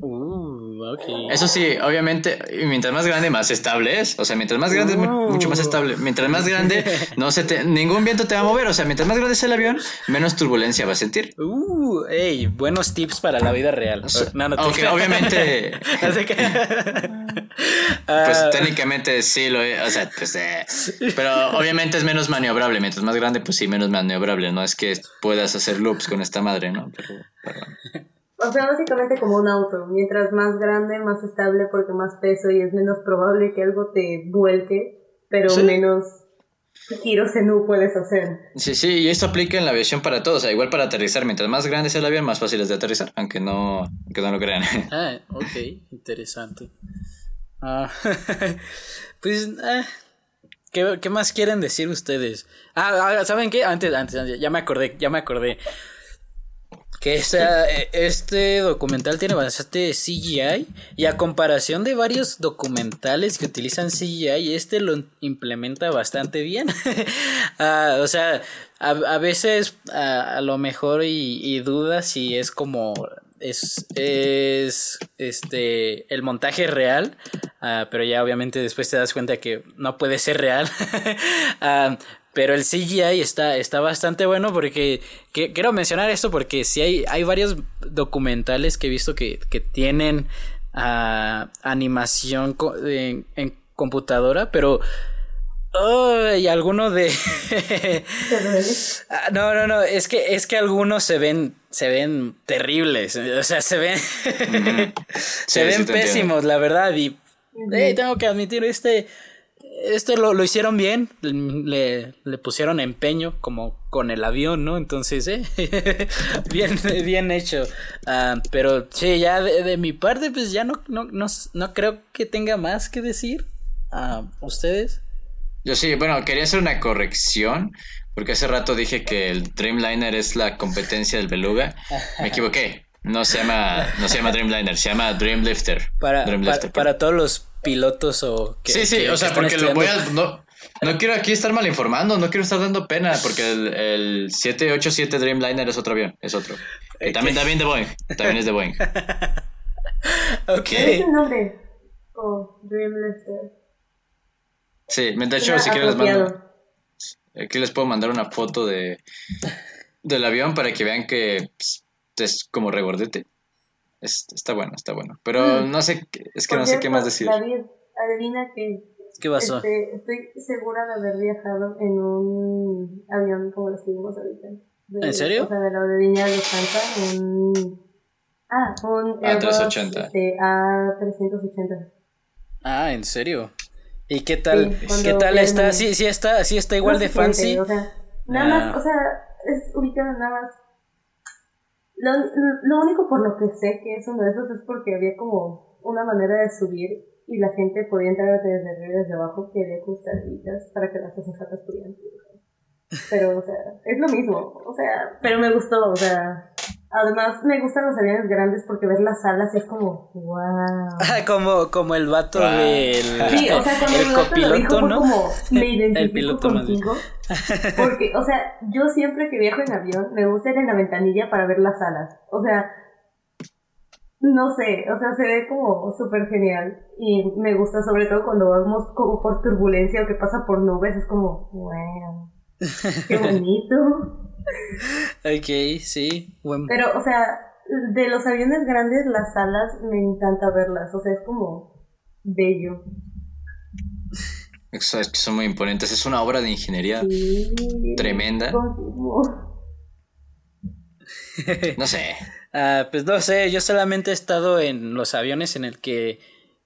Uh, okay. Eso sí, obviamente, mientras más grande, más estable es. O sea, mientras más grande, es mucho más estable. Mientras más grande, no se te, ningún viento te va a mover. O sea, mientras más grande es el avión, menos turbulencia va a sentir. Uh, hey, buenos tips para la vida real. no, no Aunque obviamente. pues ah. técnicamente sí lo es. O sea, pues, eh, pero obviamente es menos maniobrable. Mientras más grande, pues sí, menos maniobrable. No es que puedas hacer loops con esta madre, ¿no? Pero, O sea, básicamente como un auto. Mientras más grande, más estable porque más peso y es menos probable que algo te vuelque, pero menos giros en U puedes hacer. Sí, sí, y esto aplica en la aviación para todos. O sea, igual para aterrizar. Mientras más grande sea el avión, más fácil es de aterrizar, aunque no, aunque no lo crean. Ah, ok, interesante. Ah, pues, eh, ¿qué, ¿qué, más quieren decir ustedes? Ah, ah, ¿saben qué? Antes, antes, antes, ya me acordé, ya me acordé. Que e, este documental tiene bastante CGI y a comparación de varios documentales que utilizan CGI, este lo implementa bastante bien. Ah, o sea, a, veces a, lo mejor y, y duda si es como es, es este el montaje real, ah, pero ya obviamente después te das cuenta que no puede ser real. Ah, pero el CGI está, está bastante bueno porque quiero mencionar esto porque si hay, hay varios documentales que he visto que, tienen ah, animación en, computadora, pero y alguno de ah, no no no es que es que algunos se ven se ven terribles o sea se ven se ven pésimos la verdad y tengo que admitir este este lo, lo hicieron bien, le, le, pusieron empeño como con el avión, ¿no? Entonces, ¿eh? bien, bien hecho. Ah, pero sí, ya de, mi parte, pues ya no, no, no, creo que tenga más que decir. a ¿Ustedes? Yo sí, bueno, quería hacer una corrección, porque hace rato dije que el Dreamliner es la competencia del Beluga. Me equivoqué. No se llama, no se llama Dreamliner, se llama Dreamlifter. Para, para todos los pilotos o que, Sí, sí, o sea, porque lo voy a... No, no quiero aquí estar mal informando, no quiero estar dando pena, porque el, el 787 Dreamliner es otro avión, es otro. Y también, también de Boeing, también es de Boeing. ok. ¿Qué es el nombre? Oh, Dreamlifter. Sí, de hecho, si quieren les mando... Aquí les puedo mandar una foto de del avión para que vean que pues, es como regordete está bueno, está bueno. Pero mm. no sé, es que no sé qué más decir. David, adivina que... ¿Qué pasó? Este, estoy segura de haber viajado en un avión como los que vimos ahorita. ¿En serio? O sea, de la aerolínea de Lufthansa, un... Ah, un A380. Este, A380. Ah, ¿en serio? ¿Y qué tal? ¿Qué tal está? Sí, sí está, sí está igual de fancy. O sea, nada más, ah. o sea, es ubicado nada más. Lo, lo único por lo que sé que es uno de esos es porque había como una manera de subir y la gente podía entrar desde arriba y desde abajo que había custoditas para que las azafatas pudieran Pero, o sea, es lo mismo. O sea, pero me gustó, o sea, Además, me gustan los aviones grandes porque ver las alas es como, wow. como, como el vato del. Sí, o sea, cuando el, copiloto, ¿no? como, me identifico contigo. Porque, o sea, yo siempre que viajo en avión me gusta ir en la ventanilla para ver las alas. O sea, no sé, o sea, se ve como súper genial. Y me gusta sobre todo cuando vamos como por turbulencia o que pasa por nubes, es como, wow, qué bonito. Ok, sí. Pero, o sea, de los aviones grandes, las alas me encanta verlas. O sea, es como bello. Es que son muy imponentes. Es una obra de ingeniería tremenda. no sé. Ah, pues no sé, yo solamente he estado en los aviones en el que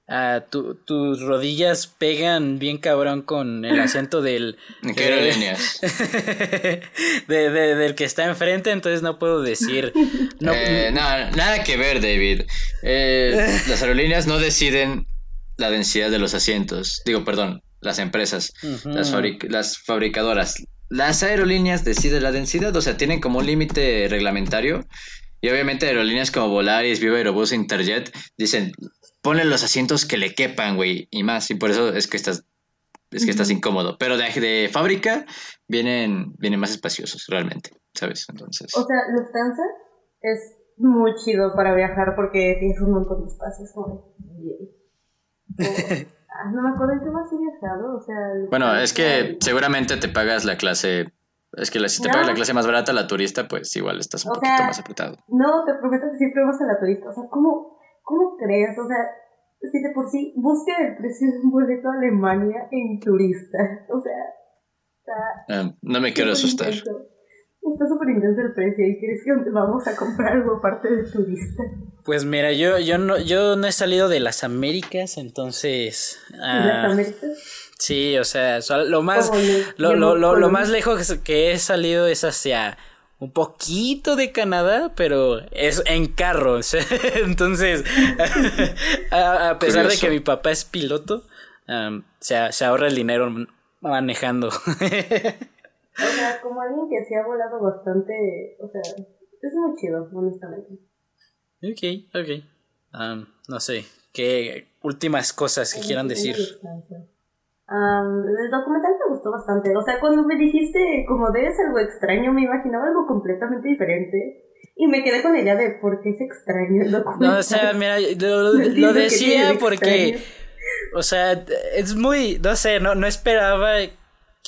Ah, tus rodillas pegan bien cabrón con el acento del... ¿Qué aerolíneas? de, del que está enfrente, entonces no puedo decir... No, eh, nada, nada que ver, David. Eh, las aerolíneas no deciden la densidad de los asientos. Digo, perdón, las empresas, las, las fabricadoras. Las aerolíneas deciden la densidad, o sea, tienen como un límite reglamentario. Y obviamente aerolíneas como Volaris, Viva Aerobús, Interjet dicen, ponle los asientos que le quepan, güey, y más. Y por eso es que estás, es que estás incómodo. Pero de, de fábrica vienen, vienen más espaciosos, realmente, ¿sabes? Entonces. O sea, Lufthansa es muy chido para viajar porque tienes un montón de espacios como ah, no me acuerdo en qué más he viajado, o sea... Bueno, es que seguramente te pagas la clase... Es que si te pagas la clase más barata, la turista, pues igual estás un poquito más apretado. No, te prometo que siempre vas a la turista. O sea, ¿cómo, ¿Cómo crees? O sea, si de por sí busca el precio de un boleto a Alemania en turista. O sea, está. Ah, no me quiero asustar. Está súper intenso el precio y crees que vamos a comprar algo aparte de turista. Pues mira, yo, yo no, yo no he salido de las Américas, entonces. ¿De las ah, Américas? Sí, o sea, lo más, lo, lo, lo, lo, más lejos que he salido es hacia un poquito de Canadá, pero es en carro. Entonces, a, pesar de que mi papá es piloto, se, se, ahorra el dinero manejando. o sea, como alguien que se ha volado bastante, o sea, es muy chido, honestamente. Ok, ok. no sé, ¿qué últimas cosas que quieran decir? El documental me gustó bastante. O sea, cuando me dijiste como debes algo extraño, me imaginaba algo completamente diferente. Y me quedé con la idea de por qué es extraño el documental. No, o sea, mira, lo, decía porque, o sea, es muy, no sé, no, no esperaba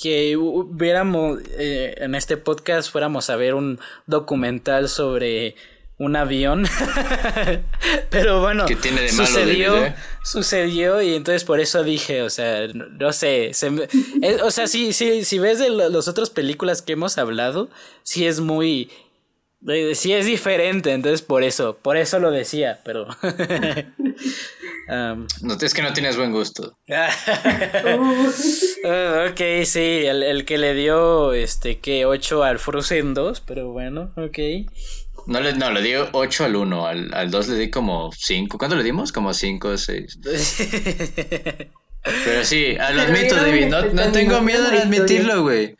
que hubiéramos, eh, en este podcast fuéramos a ver un documental sobre un avión. Pero bueno, sucedió, eh? sucedió y entonces por eso dije, o sea, no sé, eh, o sea, sí, sí, si ves de las otras películas que hemos hablado, sí es muy, eh, sí es diferente, entonces por eso, por eso lo decía, pero... no, es que no tienes buen gusto. Ah, ok, sí, el, el, que le dio, este, que 8 al Frozen 2, pero bueno, ok. No le, no, le di 8 al 1, al, al 2 le di como 5. ¿Cuánto le dimos? Como 5 o 6. Pero sí, lo admito, David. No, no tengo miedo de admitirlo, güey.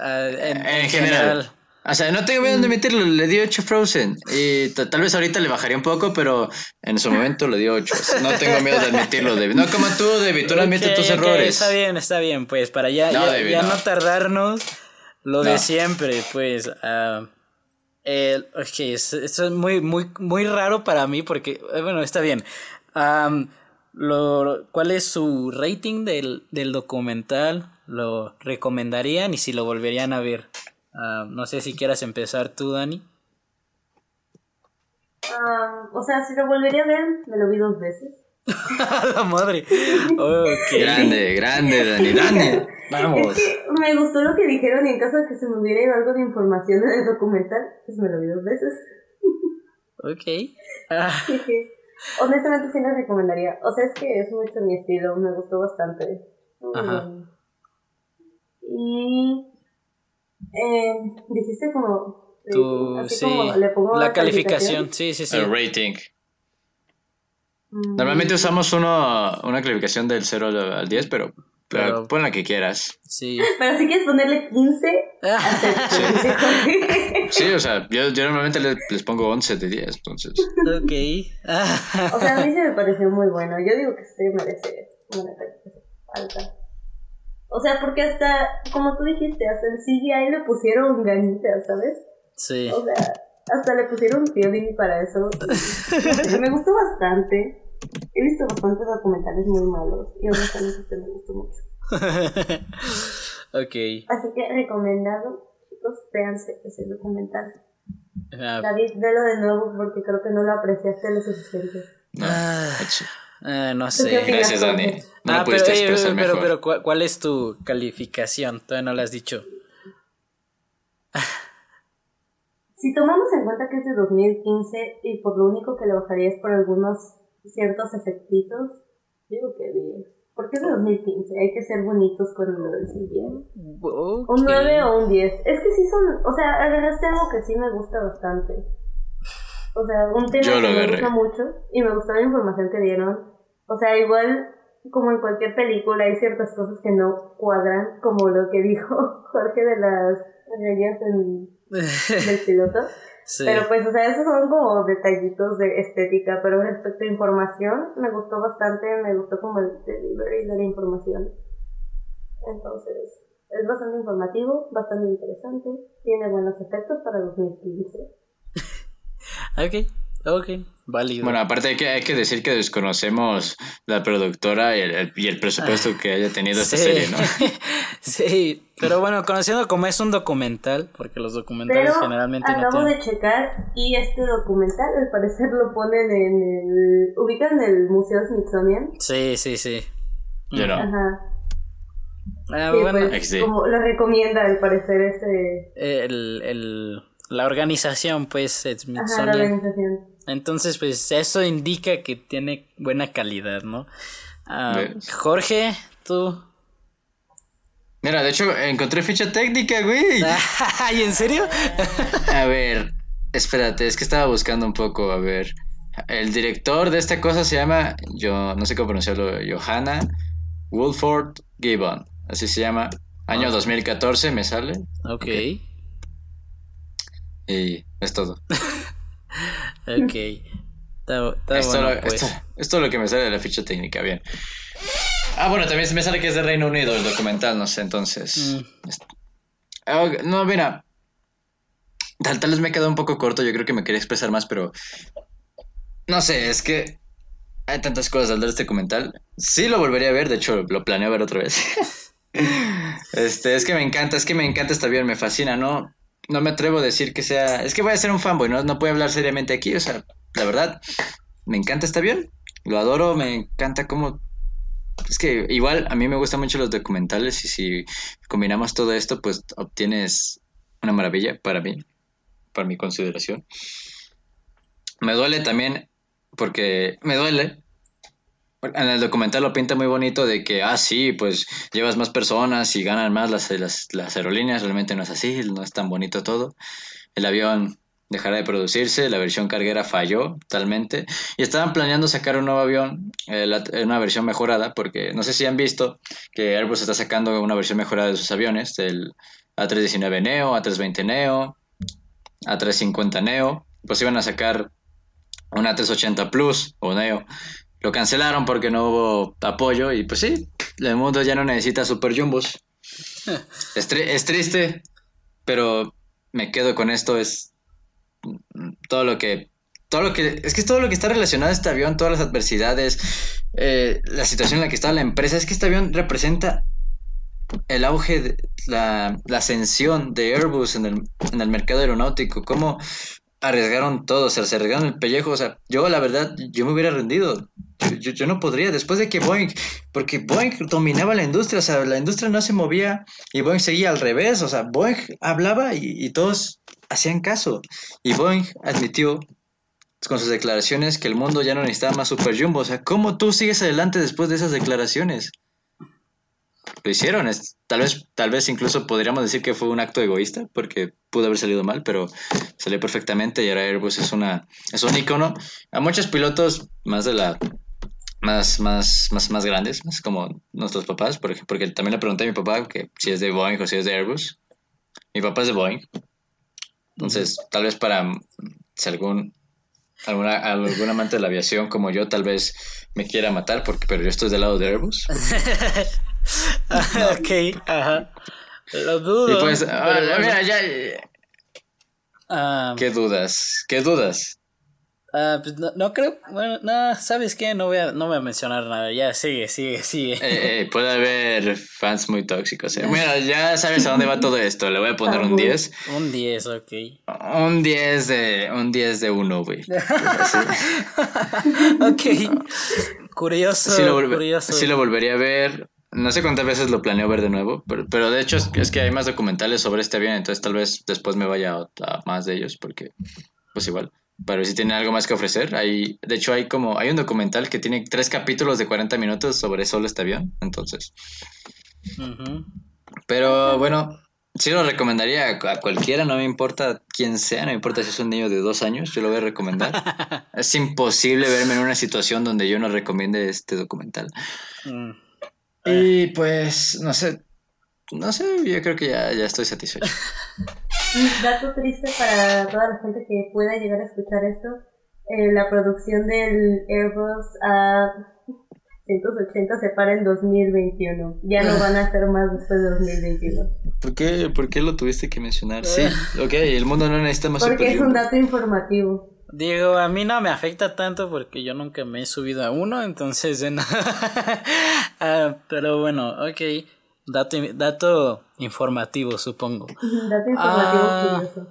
Ah, en, general. O sea, no tengo miedo de admitirlo. Le di 8 Frozen. Y tal vez ahorita le bajaría un poco, pero en su momento le di 8. No tengo miedo de admitirlo, David. No como tú, David. Tú no admites tus errores. Está bien, está bien. Pues para ya no, ya, no. tardarnos, lo de siempre, pues. Uh, eh, ok, esto es muy, muy, muy raro para mí porque, eh, bueno, está bien. lo, ¿Cuál es su rating del, del, documental? ¿Lo recomendarían y si lo volverían a ver? no sé si quieras empezar tú, Dani. o sea, si lo volvería a ver, me lo vi dos veces. la madre. Grande, grande, Dani, Dani. Vamos. Es que me gustó lo que dijeron y en caso de que se me hubiera ido algo de información en el documental, pues me lo vi dos veces. Ok. Ah. Honestamente sí lo recomendaría. O sea, es que es mucho mi estilo, me gustó bastante. Ajá. Y eh, dijiste como... Tu, sí, la calificación. sí, sí, sí. El rating. Mm. Normalmente usamos uno, una calificación del 0 al 10, pero pero, pon la que quieras. Sí. Pero si quieres ponerle 15, sí. sí, o sea, yo, yo normalmente les, les, pongo 11 de 10, entonces. Ok. o sea, a mí se me pareció muy bueno. Yo digo que se merece una calificación alta. O sea, porque hasta, como tú dijiste, hasta el CGI le pusieron ganitas, ¿sabes? Sí. O sea, hasta le pusieron feeling para eso. me gustó bastante. He visto bastantes documentales muy malos y honestamente este me gustó mucho. ok. Así que recomendado, chicos, véanse ese documental. Ah. David, velo de nuevo porque creo que no lo apreciaste lo suficiente. Ah, ah no sé. Gracias, Dani. No ah, pero, pero, pero, ¿cuál es tu calificación? Todavía no lo has dicho. Si tomamos en cuenta que es de 2015 y por lo único que le bajaría es por algunos ciertos efectitos, digo que bien. Porque es de 2015, hay que ser bonitos con lo del bien. Un 9 o un 10. Es que sí son, o sea, agarraste algo que sí me gusta bastante. O sea, un tema que me gusta mucho y me gustó la información que dieron. O sea, igual como en cualquier película hay ciertas cosas que no cuadran, como lo que dijo Jorge de las reyes del piloto. Pero pues, o sea, esos son como detallitos de estética, pero respecto a información, me gustó bastante, me gustó como el delivery de la información. Entonces, es bastante informativo, bastante interesante, tiene buenos efectos para 2015. ok, ok, válido. Bueno, aparte hay que, hay que decir que desconocemos la productora y el, y el presupuesto que haya tenido esta serie, ¿no? sí, pero bueno, conociendo como es un documental, porque los documentales generalmente acabo no tienen... de checar y este documental al parecer lo ponen en el... ¿Ubican el Museo Smithsonian? Sí, sí, sí. Yo no. Ajá. Ah, bueno. Pues, como lo recomienda al parecer ese... El, el, la organización, pues, Smithsonian. Ajá, la organización. Entonces, pues, eso indica que tiene buena calidad, ¿no? Ah, Jorge, tú... Mira, de hecho, encontré ficha técnica, güey. ¿Y en serio? a ver, espérate, es que estaba buscando un poco, a ver. El director de esta cosa se llama, yo no sé cómo pronunciarlo, Johanna Wolford Gibbon. Así se llama. Año 2014 me sale. Ok. Y es todo. ok. Está, bueno, pues. esto, esto es lo que me sale de la ficha técnica, bien. Ah, bueno, también me sale que es de Reino Unido el documental, no sé, entonces. Mm. Ah, no, mira. Tal, tal vez me quedado un poco corto, yo creo que me quería expresar más, pero. No sé, es que hay tantas cosas al de este documental. Sí lo volvería a ver, de hecho lo planeo ver otra vez. este, es que me encanta, es que me encanta este avión, me fascina, ¿no? No me atrevo a decir que sea. Es que voy a ser un fanboy, no, no puedo hablar seriamente aquí, o sea, la verdad, me encanta este avión. Lo adoro, me encanta cómo es que igual a mí me gustan mucho los documentales y si combinamos todo esto, pues obtienes una maravilla para mí, para mi consideración. Me duele también, porque me duele. En el documental lo pinta muy bonito de que, ah, sí, pues llevas más personas y ganan más las, las, las aerolíneas. Realmente no es así, no es tan bonito todo. El avión dejará de producirse, la versión carguera falló totalmente y estaban planeando sacar un nuevo avión, eh, una versión mejorada, porque no sé si han visto que Airbus está sacando una versión mejorada de sus aviones, del A319 Neo, A320 Neo, A350 Neo, pues iban a sacar un A380 Plus o Neo. Lo cancelaron porque no hubo apoyo y pues sí, el mundo ya no necesita super jumbos. es, es triste, pero me quedo con esto, es todo lo que todo lo que es que es todo lo que está relacionado a este avión, todas las adversidades, eh, la situación en la que está la empresa, es que este avión representa el auge, de, la, ascensión de Airbus en el, en el mercado aeronáutico, cómo arriesgaron todo, se arriesgaron el pellejo, o sea, yo la verdad, yo me hubiera rendido, yo, yo, no podría, después de que Boeing, porque Boeing dominaba la industria, o sea, la industria no se movía y Boeing seguía al revés, o sea, Boeing hablaba y, y todos hacían caso. Y Boeing admitió con sus declaraciones que el mundo ya no necesitaba más Super Jumbo. O sea, ¿cómo tú sigues adelante después de esas declaraciones? Lo hicieron. Es, tal, vez, tal vez incluso podríamos decir que fue un acto egoísta, porque pudo haber salido mal, pero salió perfectamente y ahora Airbus es, una, es un icono. A muchos pilotos, más de la más, más, más, más grandes, más como nuestros papás, porque, porque también le pregunté a mi papá que si es de Boeing o si es de Airbus. Mi papá es de Boeing. Entonces, tal vez para si algún alguna, algún amante de la aviación como yo tal vez me quiera matar, porque, pero yo estoy del lado de Airbus. Ok, ajá. Lo dudo. Y pues, ah, bueno. mira, ya. Ah, ¿Qué dudas? ¿Qué dudas? ah, pues no, no creo. Bueno, no, ¿sabes qué? No voy, a, no voy a mencionar nada. Ya, sigue, sigue, sigue. Eh, eh, puede haber fans muy tóxicos. eh. Mira, ya sabes a dónde va todo esto. Le voy a poner un 10. Un 10, ok. Un 10 de, un 10 de 1, güey. ok. Curioso, Sí lo, curioso. sí lo volvería a ver. No sé cuántas veces lo planeo ver de nuevo, pero, pero de hecho es, es que hay más documentales sobre este avión, entonces tal vez después me vaya a, a más de ellos, porque pues igual. Pero si tienen algo más que ofrecer, hay, de hecho hay como, hay un documental que tiene tres capítulos de 40 minutos sobre solo este avión, entonces. Pero bueno, sí lo recomendaría a, cualquiera, no me importa quién sea, no me importa si es un niño de dos años, yo lo voy a recomendar. es imposible verme en una situación donde yo no recomiende este documental. Y pues, no sé, no sé, yo creo que ya, ya estoy satisfecho. Dato triste para toda la gente que pueda llegar a escuchar esto. eh, la producción del Airbus A180 se para en 2021. Ya no van a hacer más después de 2021. ¿Por qué, ¿Por qué lo tuviste que mencionar? Sí, ok, el mundo no necesita más Porque es un dato informativo. Digo, a mí no me afecta tanto porque yo nunca me he subido a uno, entonces... Ah, pero bueno, ok. Dato, dato informativo, supongo. Dato informativo Ah. curioso.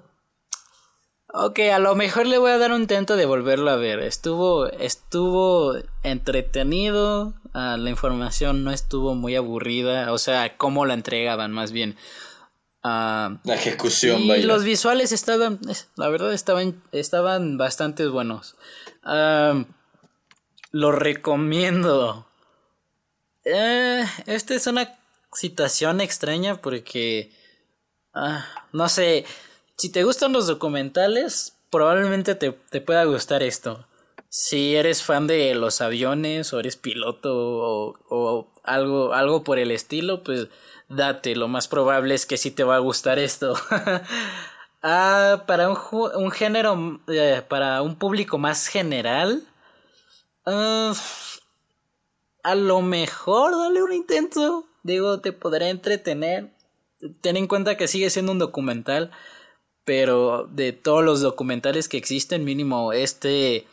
Ok, a lo mejor le voy a dar un intento de volverlo a ver. Estuvo, estuvo entretenido. ah, la información no estuvo muy aburrida. O sea, cómo la entregaban más bien. Ah, La ejecución, y los visuales estaban, la verdad, estaban, estaban bastante buenos. Ah, lo recomiendo. Eh, esta es una situación extraña porque, ah, no sé, si te gustan los documentales, probablemente te, te pueda gustar esto. Si eres fan de los aviones o eres piloto o, o algo, algo por el estilo, pues date, lo más probable es que sí te va a gustar esto. ah, para un, un género, eh, para un público más general, ah, a lo mejor dale un intento. Digo, te podrá entretener. Ten en cuenta que sigue siendo un documental, pero de todos los documentales que existen, mínimo este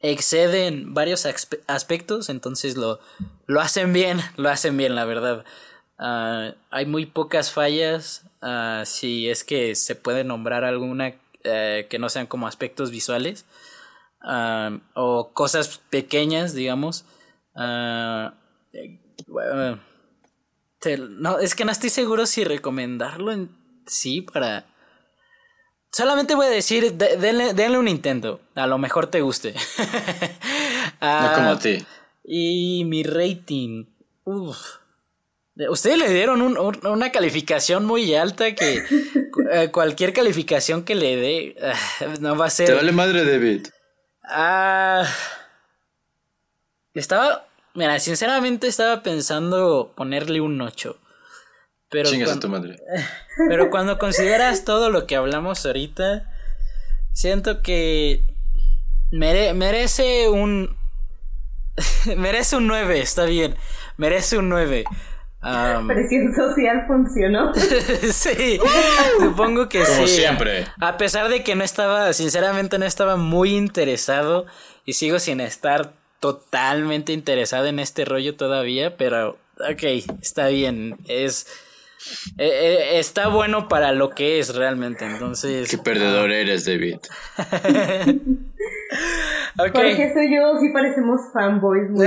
exceden varios aspe- aspectos, entonces lo, lo hacen bien, lo hacen bien, la verdad. Ah, hay muy pocas fallas, ah, si es que se puede nombrar alguna eh, que no sean como aspectos visuales ah, o cosas pequeñas, digamos. Eh, no, es que no estoy seguro si recomendarlo en sí para... Solamente voy a decir, de- denle, denle un intento. A lo mejor te guste. No Ah, como a ti. y mi rating. Uf. Ustedes le dieron un- un- una calificación muy alta que cu- eh, cualquier calificación que le dé ah, no va a ser. Te vale madre, David. Ah. Estaba. Mira, sinceramente estaba pensando ponerle un 8. Pero, Chingas a cuan- tu madre. pero cuando consideras todo lo que hablamos ahorita, siento que mere- merece un. merece un 9, está bien. Merece un 9. Am, Presión social funcionó. sí, supongo que Como sí. siempre. A pesar de que no estaba, sinceramente no estaba muy interesado y sigo sin estar totalmente interesado en este rollo todavía, pero ok, está bien, es eh, eh, está bueno para lo que es realmente, entonces. Qué perdedor eres, David. ok. Porque soy yo, sí parecemos fanboys muy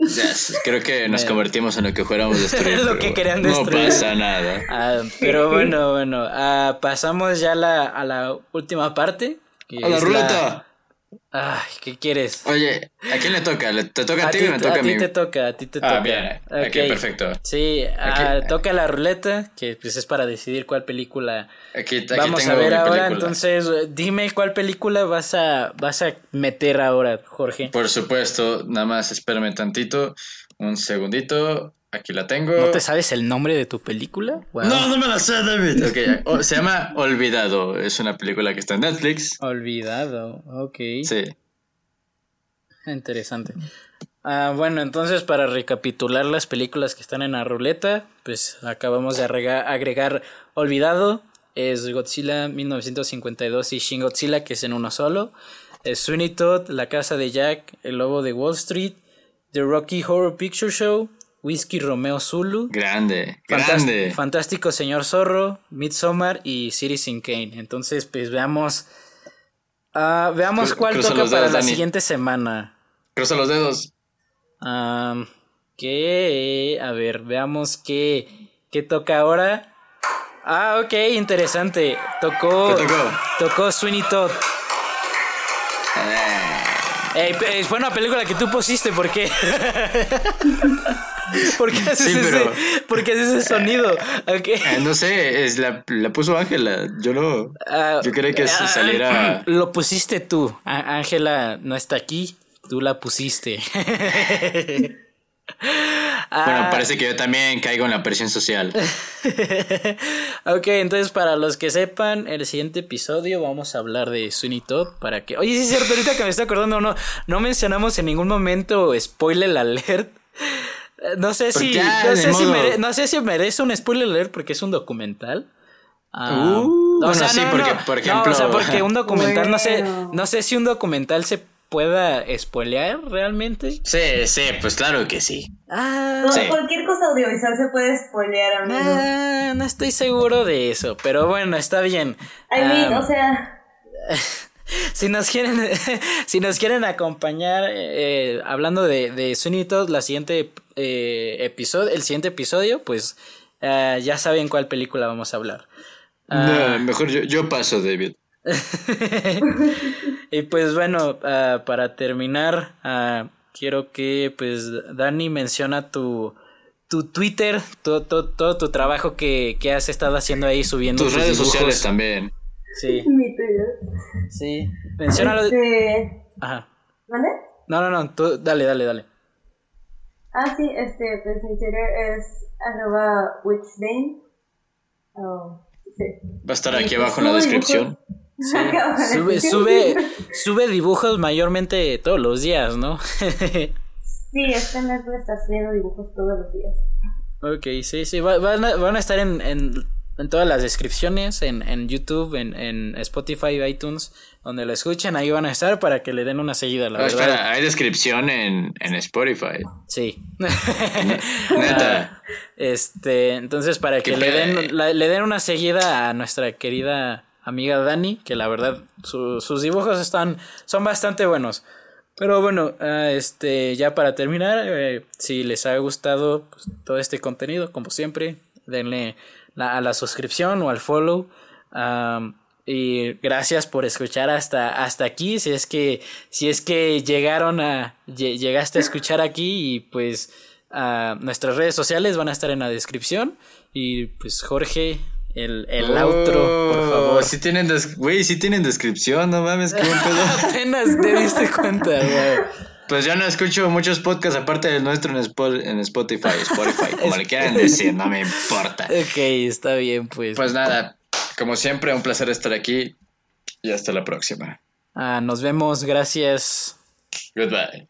Yes, Creo que nos convertimos en lo que fuéramos destruir. Lo que querían No destruir. pasa nada. Ah, pero bueno, bueno, ah, pasamos ya a la, a la última parte. que ¡A la ruleta! Ay, ¿qué quieres? Oye, ¿a quién le toca? ¿Te toca a, ti, o me toca a, mí? A ti te toca, a ti te ah, toca. Bien. Okay. perfecto. Sí, ah, toca la ruleta, que pues es para decidir cuál película aquí, aquí vamos a ver ahora. Entonces, dime cuál película vas a, vas a meter ahora, Jorge. Por supuesto, nada más espérame tantito, un segundito. Aquí la tengo. ¿No te sabes el nombre de tu película? No, no me la sé, David. Okay. se llama Olvidado. Es una película que está en Netflix. Olvidado, ok. Sí. Interesante. Ah, bueno, entonces para recapitular las películas que están en la ruleta, pues acabamos de agregar, Olvidado, es Godzilla 1952 y Shin Godzilla, que es en uno solo. Es Sweeney Todd, La Casa de Jack, El Lobo de Wall Street, The Rocky Horror Picture Show, Whisky Romeo Zulu. Grande, grande. Fantástico Señor Zorro, Midsommar y Citizen Kane. Entonces, pues veamos. Uh, veamos cuál toca para la siguiente semana. Cruza los dedos. Um, ¿Qué? A ver, veamos qué, qué toca ahora. Ah, ok, interesante. Tocó. ¿Qué tocó? Tocó Sweeney Todd. Eh, es buena película que tú pusiste, ¿por qué? ¿Por qué haces, ese, ¿por qué haces ese sonido? Okay. Eh, no sé, es la, la puso Ángela. Yo no. Uh, yo quería que uh, saliera. Lo pusiste tú. Ángela no está aquí. Tú la pusiste. Bueno, parece que yo también caigo en la presión social. ok, entonces para los que sepan, el siguiente episodio vamos a hablar de Sweeney Todd para que... Oye, sí es cierto, ahorita que me estoy acordando, no, no mencionamos en ningún momento spoiler alert. No sé si, no sé si, no sé si merece un spoiler alert porque es un documental. Uh, o bueno, sea, sí, porque, por ejemplo... o sea, porque un documental, no sé, no sé si un documental se pueda spoilear realmente? Sí, sí, pues claro que sí. Ah, Cualquier cosa audiovisual se puede spoilear, amigo. Ah, no estoy seguro de eso, pero bueno, está bien. I mean, o sea... si nos quieren si nos quieren acompañar eh, hablando de, de Sunitos la siguiente eh, episodio el siguiente episodio pues uh, ya saben cuál película vamos a hablar no, mejor yo, yo paso David y pues bueno, uh, para terminar, uh, quiero que pues Dani menciona tu, tu Twitter, todo, todo, todo tu trabajo que, que, has estado haciendo ahí subiendo. Tus, redes sociales también. Sí. Mi. Sí. Menciona este... Ajá. ¿Vale? No, no, no, tú, dale, dale, dale. Ah, sí, este, pues mi Twitter es arroba witchdane. Oh, sí. Va a estar aquí abajo en la descripción. Sí. Sube, sube, sube dibujos mayormente todos los días, ¿no? sí, este mes estar subiendo dibujos todos los días. Ok, sí, sí, van, a, van a estar en, en, en, todas las descripciones, en, en YouTube, en, en Spotify, iTunes, donde lo escuchen, ahí van a estar para que le den una seguida, la verdad. Espera, hay descripción en, en Spotify. Sí. Neta. este, entonces para que le den, le den una seguida a nuestra querida amiga Dani, que la verdad sus dibujos están, son bastante buenos. Pero bueno, ah, este, ya para terminar, eh, si les ha gustado pues, todo este contenido, como siempre, denle a la suscripción o al follow. y gracias por escuchar hasta, hasta aquí. Si es que, si es que llegaron a, llegaste a escuchar aquí y pues uh, nuestras redes sociales van a estar en la descripción. Y pues Jorge, el, el outro, por oh, favor. Si tienen, güey, si tienen descripción, no mames, qué pedo. Apenas te diste cuenta, güey. Pues yo no escucho muchos podcasts aparte del nuestro en, Spotify, Spotify, como le quieran decir, no me importa. Ok, está bien, pues. Pues nada, como siempre, un placer estar aquí y hasta la próxima. Ah, nos vemos, gracias. Goodbye.